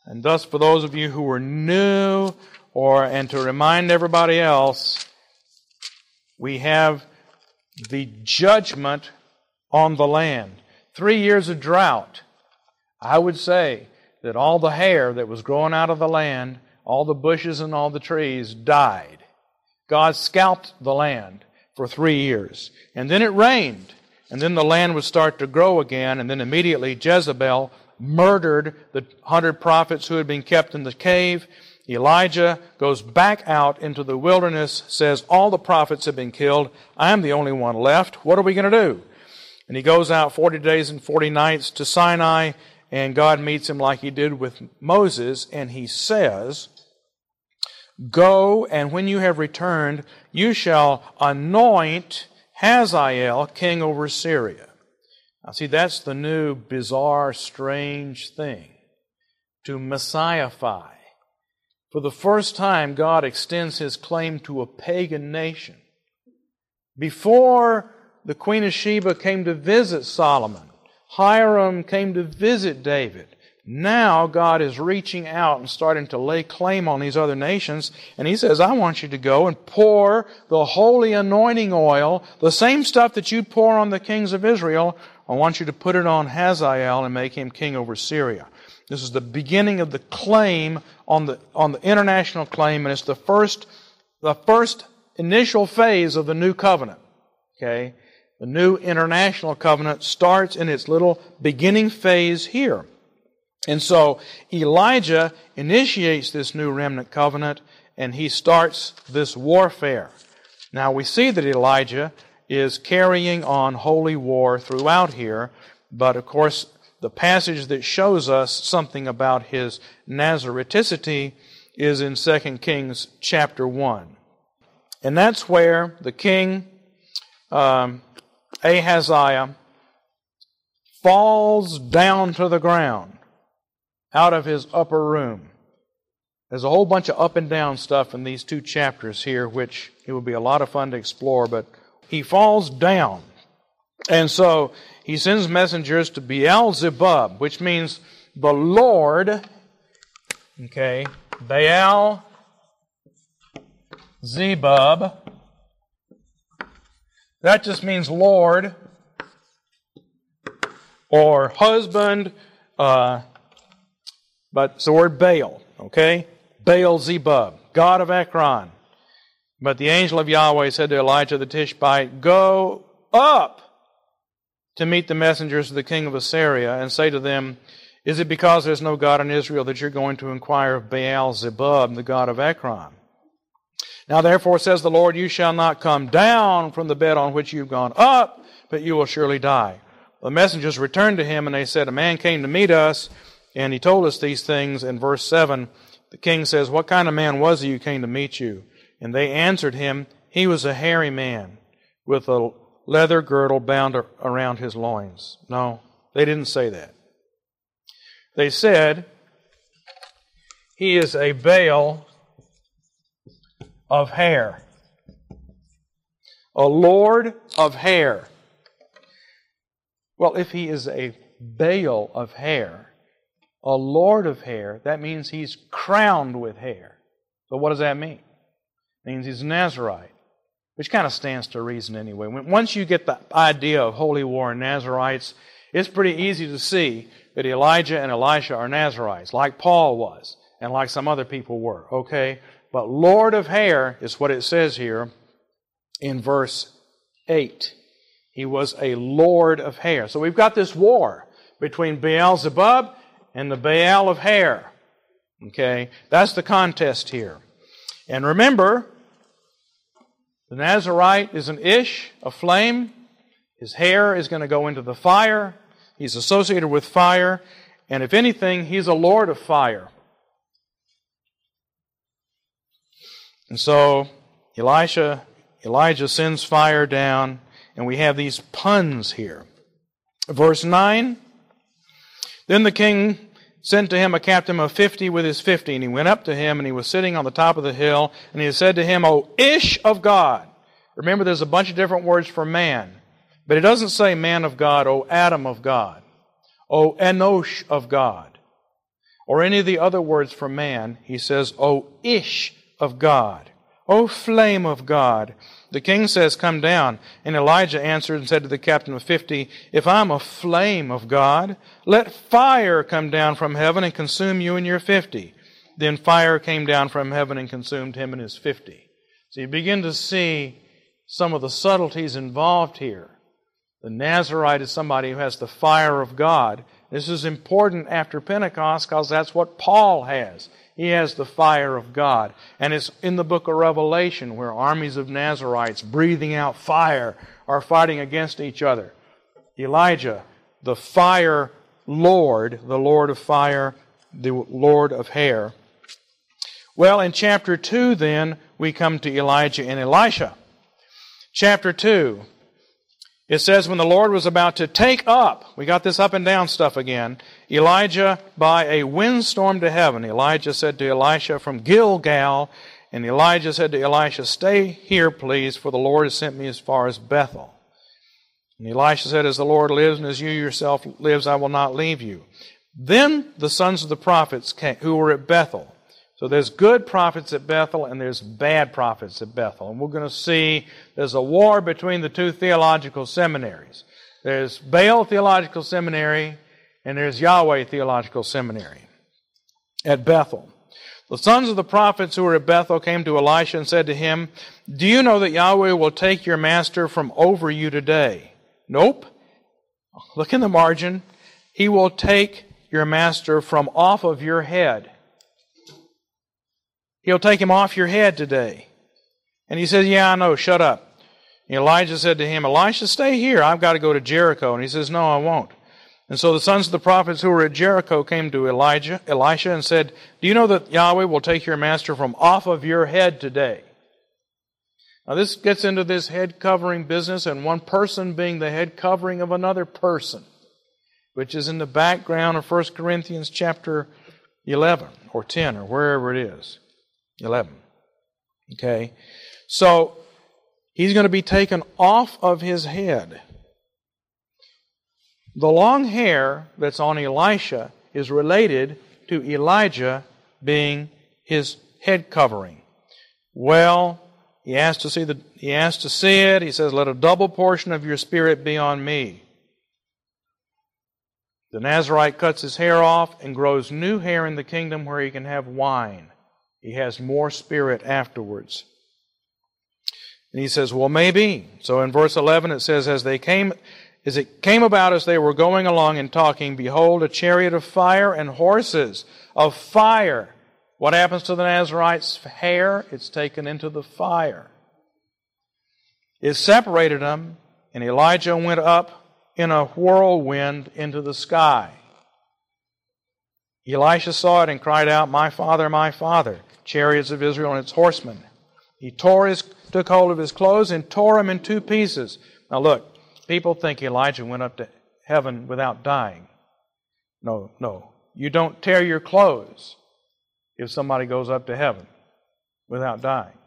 And thus, for those of you who are new, or and to remind everybody else, we have the judgment on the land. Three years of drought. I would say that all the hair that was growing out of the land all the bushes and all the trees died. God scalped the land for three years. And then it rained. And then the land would start to grow again. And then immediately Jezebel murdered the hundred prophets who had been kept in the cave. Elijah goes back out into the wilderness, says, All the prophets have been killed. I am the only one left. What are we going to do? And he goes out 40 days and 40 nights to Sinai, and God meets him like he did with Moses, and he says, Go, and when you have returned, you shall anoint Hazael king over Syria. Now, see, that's the new, bizarre, strange thing to messiahify. For the first time, God extends his claim to a pagan nation. Before the Queen of Sheba came to visit Solomon, Hiram came to visit David. Now God is reaching out and starting to lay claim on these other nations. And He says, I want you to go and pour the holy anointing oil, the same stuff that you pour on the kings of Israel. I want you to put it on Hazael and make him king over Syria. This is the beginning of the claim on the, on the international claim, and it's the first, the first initial phase of the new covenant. Okay? The new international covenant starts in its little beginning phase here. And so Elijah initiates this new remnant covenant and he starts this warfare. Now we see that Elijah is carrying on holy war throughout here, but of course the passage that shows us something about his Nazareticity is in 2 Kings chapter 1. And that's where the king um, Ahaziah falls down to the ground out of his upper room. There's a whole bunch of up and down stuff in these two chapters here, which it would be a lot of fun to explore, but he falls down. And so he sends messengers to Beelzebub, which means the Lord, okay, Baal Zebub. That just means Lord or husband, uh, but it's the word Baal, okay? Baal Zebub, God of Ekron. But the angel of Yahweh said to Elijah the Tishbite, Go up to meet the messengers of the king of Assyria and say to them, Is it because there's no God in Israel that you're going to inquire of Baal Zebub, the God of Ekron? Now therefore says the Lord, you shall not come down from the bed on which you've gone up, but you will surely die. The messengers returned to him and they said, A man came to meet us and he told us these things. In verse 7, the king says, What kind of man was he who came to meet you? And they answered him, He was a hairy man with a leather girdle bound around his loins. No, they didn't say that. They said, He is a Baal of hair. A lord of hair. Well, if he is a Baal of hair, a lord of hair, that means he's crowned with hair. So what does that mean? It means he's a Nazarite, which kind of stands to reason anyway. Once you get the idea of holy war and Nazarites, it's pretty easy to see that Elijah and Elisha are Nazarites, like Paul was, and like some other people were, okay? But Lord of hair is what it says here in verse 8. He was a Lord of hair. So we've got this war between Beelzebub and the Baal of hair. Okay? That's the contest here. And remember, the Nazarite is an ish, a flame. His hair is going to go into the fire. He's associated with fire. And if anything, he's a Lord of fire. And so Elisha, Elijah sends fire down, and we have these puns here. Verse 9 Then the king sent to him a captain of fifty with his fifty, and he went up to him, and he was sitting on the top of the hill, and he said to him, O Ish of God. Remember, there's a bunch of different words for man, but it doesn't say man of God, O Adam of God, O Enosh of God, or any of the other words for man. He says, O Ish of God. O flame of God. The king says, Come down. And Elijah answered and said to the captain of fifty, If I'm a flame of God, let fire come down from heaven and consume you and your fifty. Then fire came down from heaven and consumed him and his fifty. So you begin to see some of the subtleties involved here. The Nazarite is somebody who has the fire of God. This is important after Pentecost because that's what Paul has. He has the fire of God. And it's in the book of Revelation where armies of Nazarites breathing out fire are fighting against each other. Elijah, the fire Lord, the Lord of fire, the Lord of hair. Well, in chapter 2, then, we come to Elijah and Elisha. Chapter 2, it says, when the Lord was about to take up, we got this up and down stuff again, Elijah by a windstorm to heaven. Elijah said to Elisha from Gilgal, and Elijah said to Elisha, Stay here, please, for the Lord has sent me as far as Bethel. And Elisha said, As the Lord lives and as you yourself lives, I will not leave you. Then the sons of the prophets came, who were at Bethel so there's good prophets at Bethel and there's bad prophets at Bethel. And we're going to see there's a war between the two theological seminaries. There's Baal Theological Seminary And there's Yahweh Theological Seminary at Bethel. The sons of the prophets who were at Bethel came to Elisha and said to him, Do you know that Yahweh will take your master from over you today? Nope. Look in the margin. He will take your master from off of your head. He'll take him off your head today. And he says, Yeah, I know, shut up. And Elijah said to him, Elisha, stay here. I've got to go to Jericho. And he says, No, I won't. And so the sons of the prophets who were at Jericho came to Elijah, Elisha and said, Do you know that Yahweh will take your master from off of your head today? Now this gets into this head covering business and one person being the head covering of another person, which is in the background of 1 Corinthians chapter 11 or 10 or wherever it is. 11. Okay? So he's going to be taken off of his head. The long hair that's on Elisha is related to Elijah being his head covering. Well, he asked to see the he asked to see it. He says, "Let a double portion of your spirit be on me." The Nazarite cuts his hair off and grows new hair in the kingdom where he can have wine. He has more spirit afterwards. And he says, Well, maybe. So in verse 11 it says, As they came, as it came about as they were going along and talking, behold, a chariot of fire and horses of fire. What happens to the Nazarite's hair? It's taken into the fire. It separated them, and Elijah went up in a whirlwind into the sky. Elisha saw it and cried out, My father, my father, chariots of Israel and its horsemen. He tore his, took hold of his clothes and tore them in two pieces. Now look, People think Elijah went up to heaven without dying. No, no. You don't tear your clothes if somebody goes up to heaven without dying.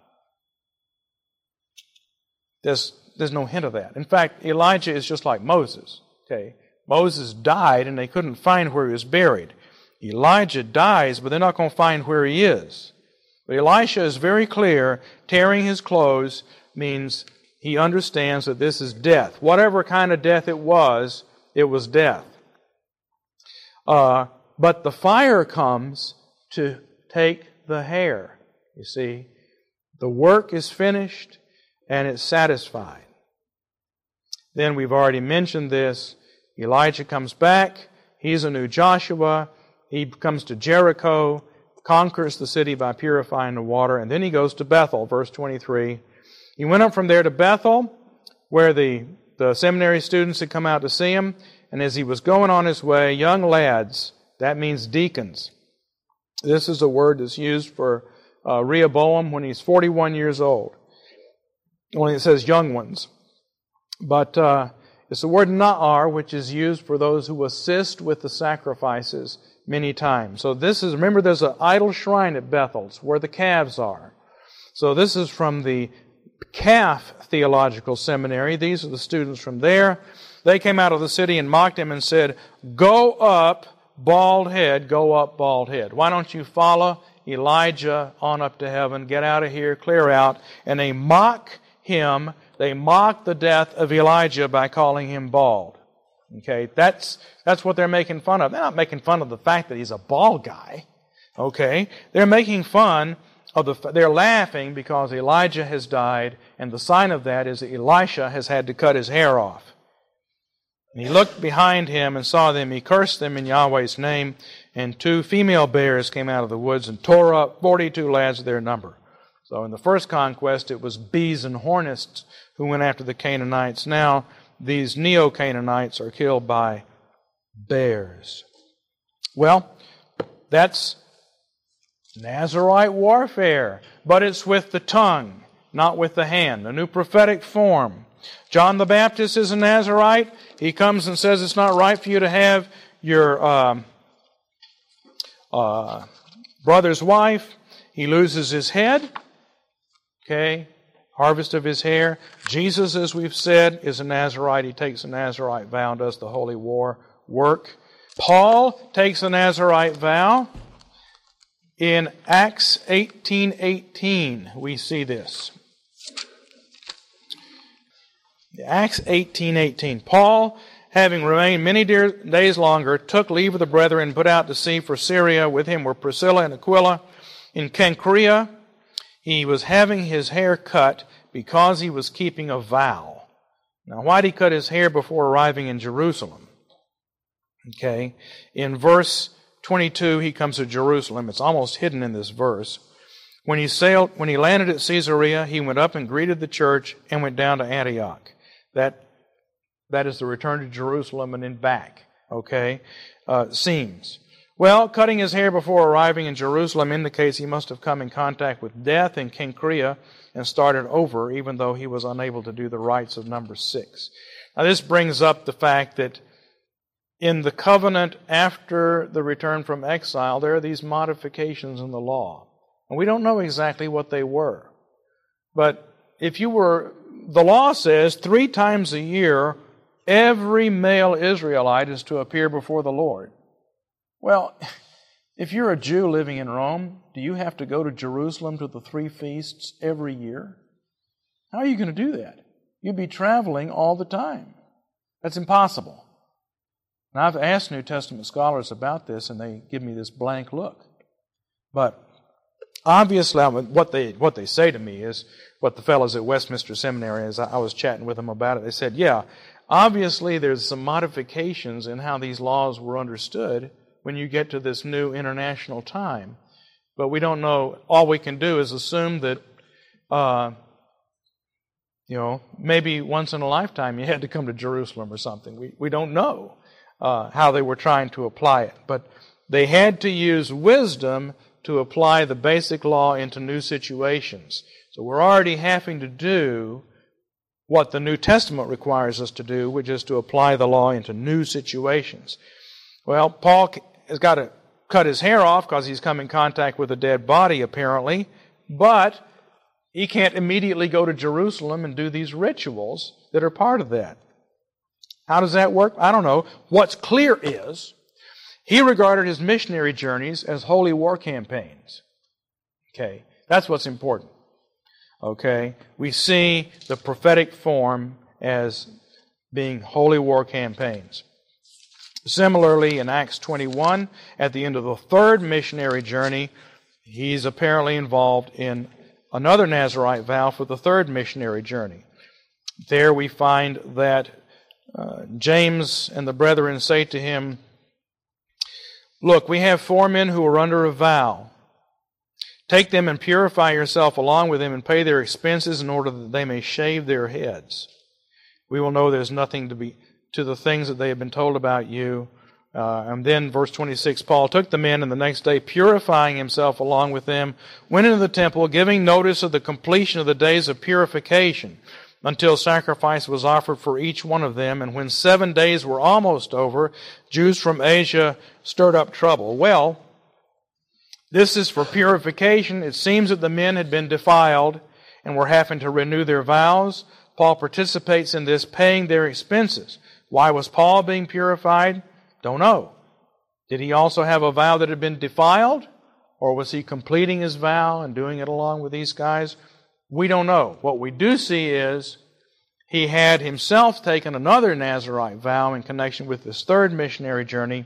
There's, there's no hint of that. In fact, Elijah is just like Moses. Okay? Moses died and they couldn't find where he was buried. Elijah dies, but they're not going to find where he is. But Elisha is very clear tearing his clothes means he understands that this is death. Whatever kind of death it was, it was death. Uh, but the fire comes to take the hair. You see, the work is finished and it's satisfied. Then we've already mentioned this. Elijah comes back. He's a new Joshua. He comes to Jericho, conquers the city by purifying the water, and then he goes to Bethel, verse 23 he went up from there to Bethel, where the, the seminary students had come out to see him. And as he was going on his way, young lads, that means deacons. This is a word that's used for uh, Rehoboam when he's 41 years old. Only it says young ones. But uh, it's the word na'ar, which is used for those who assist with the sacrifices many times. So this is, remember, there's an idol shrine at Bethel's where the calves are. So this is from the Calf Theological Seminary. These are the students from there. They came out of the city and mocked him and said, Go up, bald head, go up, bald head. Why don't you follow Elijah on up to heaven? Get out of here, clear out. And they mock him. They mock the death of Elijah by calling him bald. Okay, that's, that's what they're making fun of. They're not making fun of the fact that he's a bald guy. Okay, they're making fun of the, they're laughing because Elijah has died, and the sign of that is that Elisha has had to cut his hair off. And he looked behind him and saw them. He cursed them in Yahweh's name, and two female bears came out of the woods and tore up 42 lads of their number. So in the first conquest, it was bees and hornets who went after the Canaanites. Now, these Neo Canaanites are killed by bears. Well, that's Nazarite warfare, but it's with the tongue, not with the hand. A new prophetic form. John the Baptist is a Nazarite. He comes and says it's not right for you to have your um, uh, brother's wife. He loses his head. Okay, harvest of his hair. Jesus, as we've said, is a Nazarite. He takes a Nazarite vow and does the holy war work. Paul takes a Nazarite vow. In Acts 18:18, we see this. Acts 18:18. Paul having remained many days longer, took leave of the brethren and put out to sea for Syria. With him were Priscilla and Aquila. In Cenchrea, he was having his hair cut because he was keeping a vow. Now, why did he cut his hair before arriving in Jerusalem? Okay. In verse 22, he comes to Jerusalem. It's almost hidden in this verse. When he sailed, when he landed at Caesarea, he went up and greeted the church and went down to Antioch. That, that is the return to Jerusalem and then back. Okay. Uh, seems. Well, cutting his hair before arriving in Jerusalem indicates he must have come in contact with death in Cenchrea and started over, even though he was unable to do the rites of number six. Now, this brings up the fact that in the covenant after the return from exile, there are these modifications in the law. And we don't know exactly what they were. But if you were, the law says three times a year, every male Israelite is to appear before the Lord. Well, if you're a Jew living in Rome, do you have to go to Jerusalem to the three feasts every year? How are you going to do that? You'd be traveling all the time. That's impossible. And I've asked New Testament scholars about this, and they give me this blank look. But obviously, what they what they say to me is what the fellows at Westminster Seminary, as I was chatting with them about it, they said, "Yeah, obviously there's some modifications in how these laws were understood." When you get to this new international time. But we don't know. All we can do is assume that, uh, you know, maybe once in a lifetime you had to come to Jerusalem or something. We, we don't know uh, how they were trying to apply it. But they had to use wisdom to apply the basic law into new situations. So we're already having to do what the New Testament requires us to do, which is to apply the law into new situations. Well, Paul has got to cut his hair off because he's come in contact with a dead body, apparently, but he can't immediately go to Jerusalem and do these rituals that are part of that. How does that work? I don't know. What's clear is he regarded his missionary journeys as holy war campaigns. Okay, that's what's important. Okay, we see the prophetic form as being holy war campaigns. Similarly, in Acts 21, at the end of the third missionary journey, he's apparently involved in another Nazarite vow for the third missionary journey. There we find that uh, James and the brethren say to him, Look, we have four men who are under a vow. Take them and purify yourself along with them and pay their expenses in order that they may shave their heads. We will know there's nothing to be to the things that they had been told about you. Uh, and then, verse 26, Paul took the men, and the next day, purifying himself along with them, went into the temple, giving notice of the completion of the days of purification, until sacrifice was offered for each one of them. And when seven days were almost over, Jews from Asia stirred up trouble. Well, this is for purification. It seems that the men had been defiled and were having to renew their vows. Paul participates in this, paying their expenses. Why was Paul being purified? Don't know. Did he also have a vow that had been defiled? Or was he completing his vow and doing it along with these guys? We don't know. What we do see is he had himself taken another Nazarite vow in connection with this third missionary journey,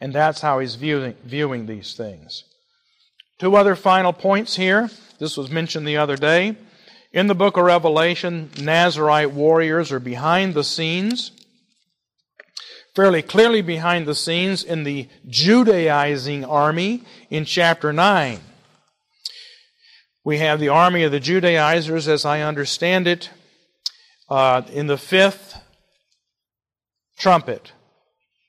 and that's how he's viewing, viewing these things. Two other final points here. This was mentioned the other day. In the book of Revelation, Nazarite warriors are behind the scenes, fairly clearly behind the scenes in the Judaizing army in chapter 9. We have the army of the Judaizers, as I understand it, uh, in the fifth trumpet.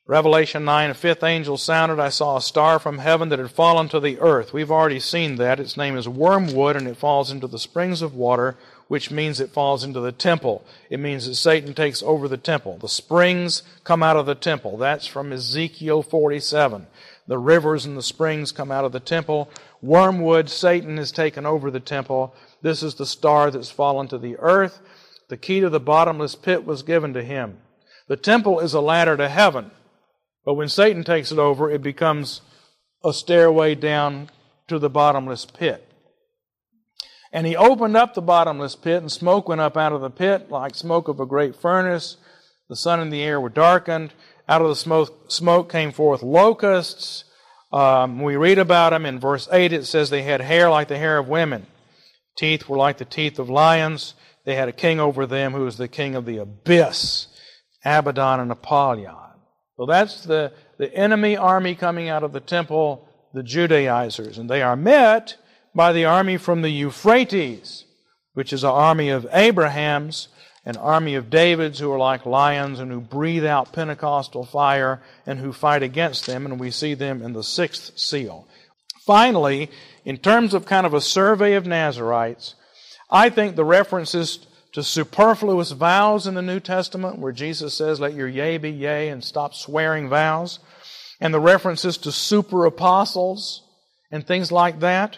Revelation 9, a fifth angel sounded. I saw a star from heaven that had fallen to the earth. We've already seen that. Its name is wormwood, and it falls into the springs of water, which means it falls into the temple. It means that Satan takes over the temple. The springs come out of the temple. That's from Ezekiel 47. The rivers and the springs come out of the temple. Wormwood, Satan has taken over the temple. This is the star that's fallen to the earth. The key to the bottomless pit was given to him. The temple is a ladder to heaven. But when Satan takes it over, it becomes a stairway down to the bottomless pit. And he opened up the bottomless pit, and smoke went up out of the pit like smoke of a great furnace. The sun and the air were darkened. Out of the smoke, smoke came forth locusts. Um, we read about them in verse 8. It says they had hair like the hair of women, teeth were like the teeth of lions. They had a king over them who was the king of the abyss, Abaddon and Apollyon. So that's the, the enemy army coming out of the temple, the Judaizers. And they are met by the army from the Euphrates, which is an army of Abraham's, an army of David's who are like lions and who breathe out Pentecostal fire and who fight against them. And we see them in the sixth seal. Finally, in terms of kind of a survey of Nazarites, I think the references to superfluous vows in the New Testament, where Jesus says, Let your yea be yea and stop swearing vows, and the references to super apostles and things like that,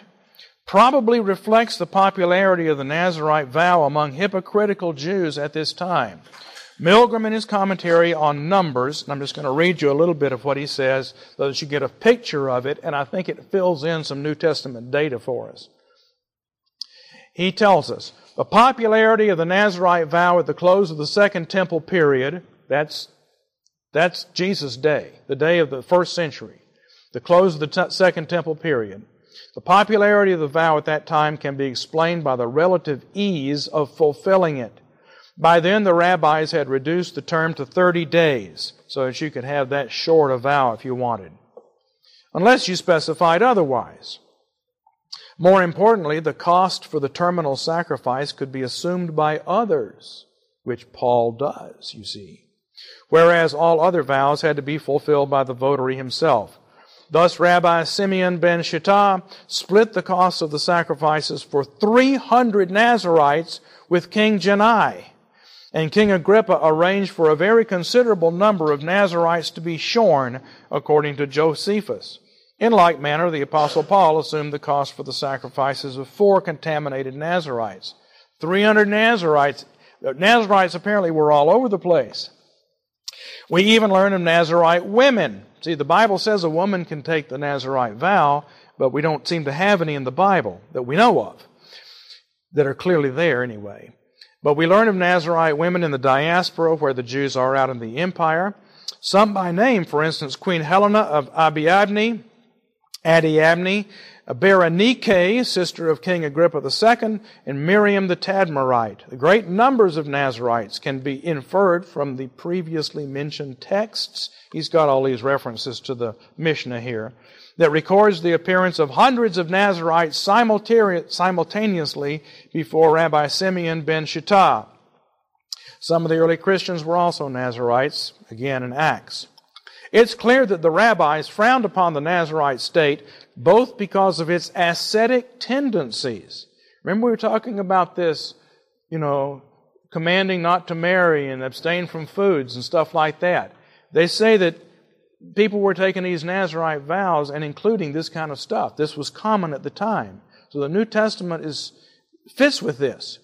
probably reflects the popularity of the Nazarite vow among hypocritical Jews at this time. Milgrom, in his commentary on Numbers, and I'm just going to read you a little bit of what he says so that you get a picture of it, and I think it fills in some New Testament data for us. He tells us the popularity of the Nazarite vow at the close of the Second Temple period, that's, that's Jesus' day, the day of the first century, the close of the t- Second Temple period. The popularity of the vow at that time can be explained by the relative ease of fulfilling it. By then, the rabbis had reduced the term to 30 days so that you could have that short a vow if you wanted, unless you specified otherwise. More importantly, the cost for the terminal sacrifice could be assumed by others, which Paul does, you see. Whereas all other vows had to be fulfilled by the votary himself. Thus, Rabbi Simeon ben Shittah split the cost of the sacrifices for 300 Nazarites with King Jannai. And King Agrippa arranged for a very considerable number of Nazarites to be shorn, according to Josephus. In like manner, the Apostle Paul assumed the cost for the sacrifices of four contaminated Nazarites. 300 Nazarites. Nazarites apparently were all over the place. We even learn of Nazarite women. See, the Bible says a woman can take the Nazarite vow, but we don't seem to have any in the Bible that we know of that are clearly there anyway. But we learn of Nazarite women in the diaspora where the Jews are out in the empire. Some by name, for instance, Queen Helena of Abiadne, Adiabene, Berenike, sister of King Agrippa II, and Miriam the Tadmorite. The great numbers of Nazarites can be inferred from the previously mentioned texts. He's got all these references to the Mishnah here that records the appearance of hundreds of Nazarites simultaneously before Rabbi Simeon ben Shittah. Some of the early Christians were also Nazarites, again in Acts. It's clear that the rabbis frowned upon the Nazarite state both because of its ascetic tendencies. Remember, we were talking about this, you know, commanding not to marry and abstain from foods and stuff like that. They say that people were taking these Nazarite vows and including this kind of stuff. This was common at the time. So the New Testament is, fits with this.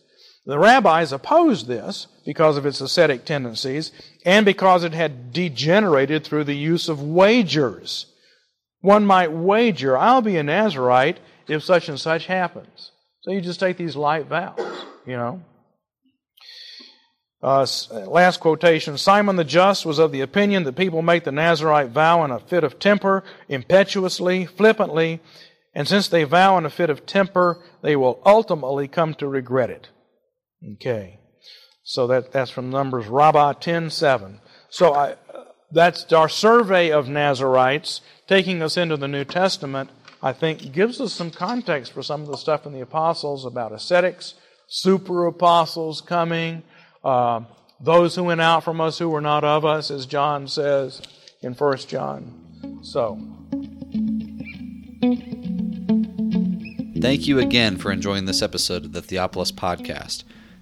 The rabbis opposed this because of its ascetic tendencies and because it had degenerated through the use of wagers. One might wager, I'll be a Nazarite if such and such happens. So you just take these light vows, you know. Uh, last quotation Simon the Just was of the opinion that people make the Nazarite vow in a fit of temper, impetuously, flippantly, and since they vow in a fit of temper, they will ultimately come to regret it. Okay. So that, that's from Numbers Rabbah 10.7. So I, that's our survey of Nazarites, taking us into the New Testament, I think gives us some context for some of the stuff in the apostles about ascetics, super apostles coming, uh, those who went out from us who were not of us, as John says in 1 John. So. Thank you again for enjoying this episode of the Theopolis Podcast.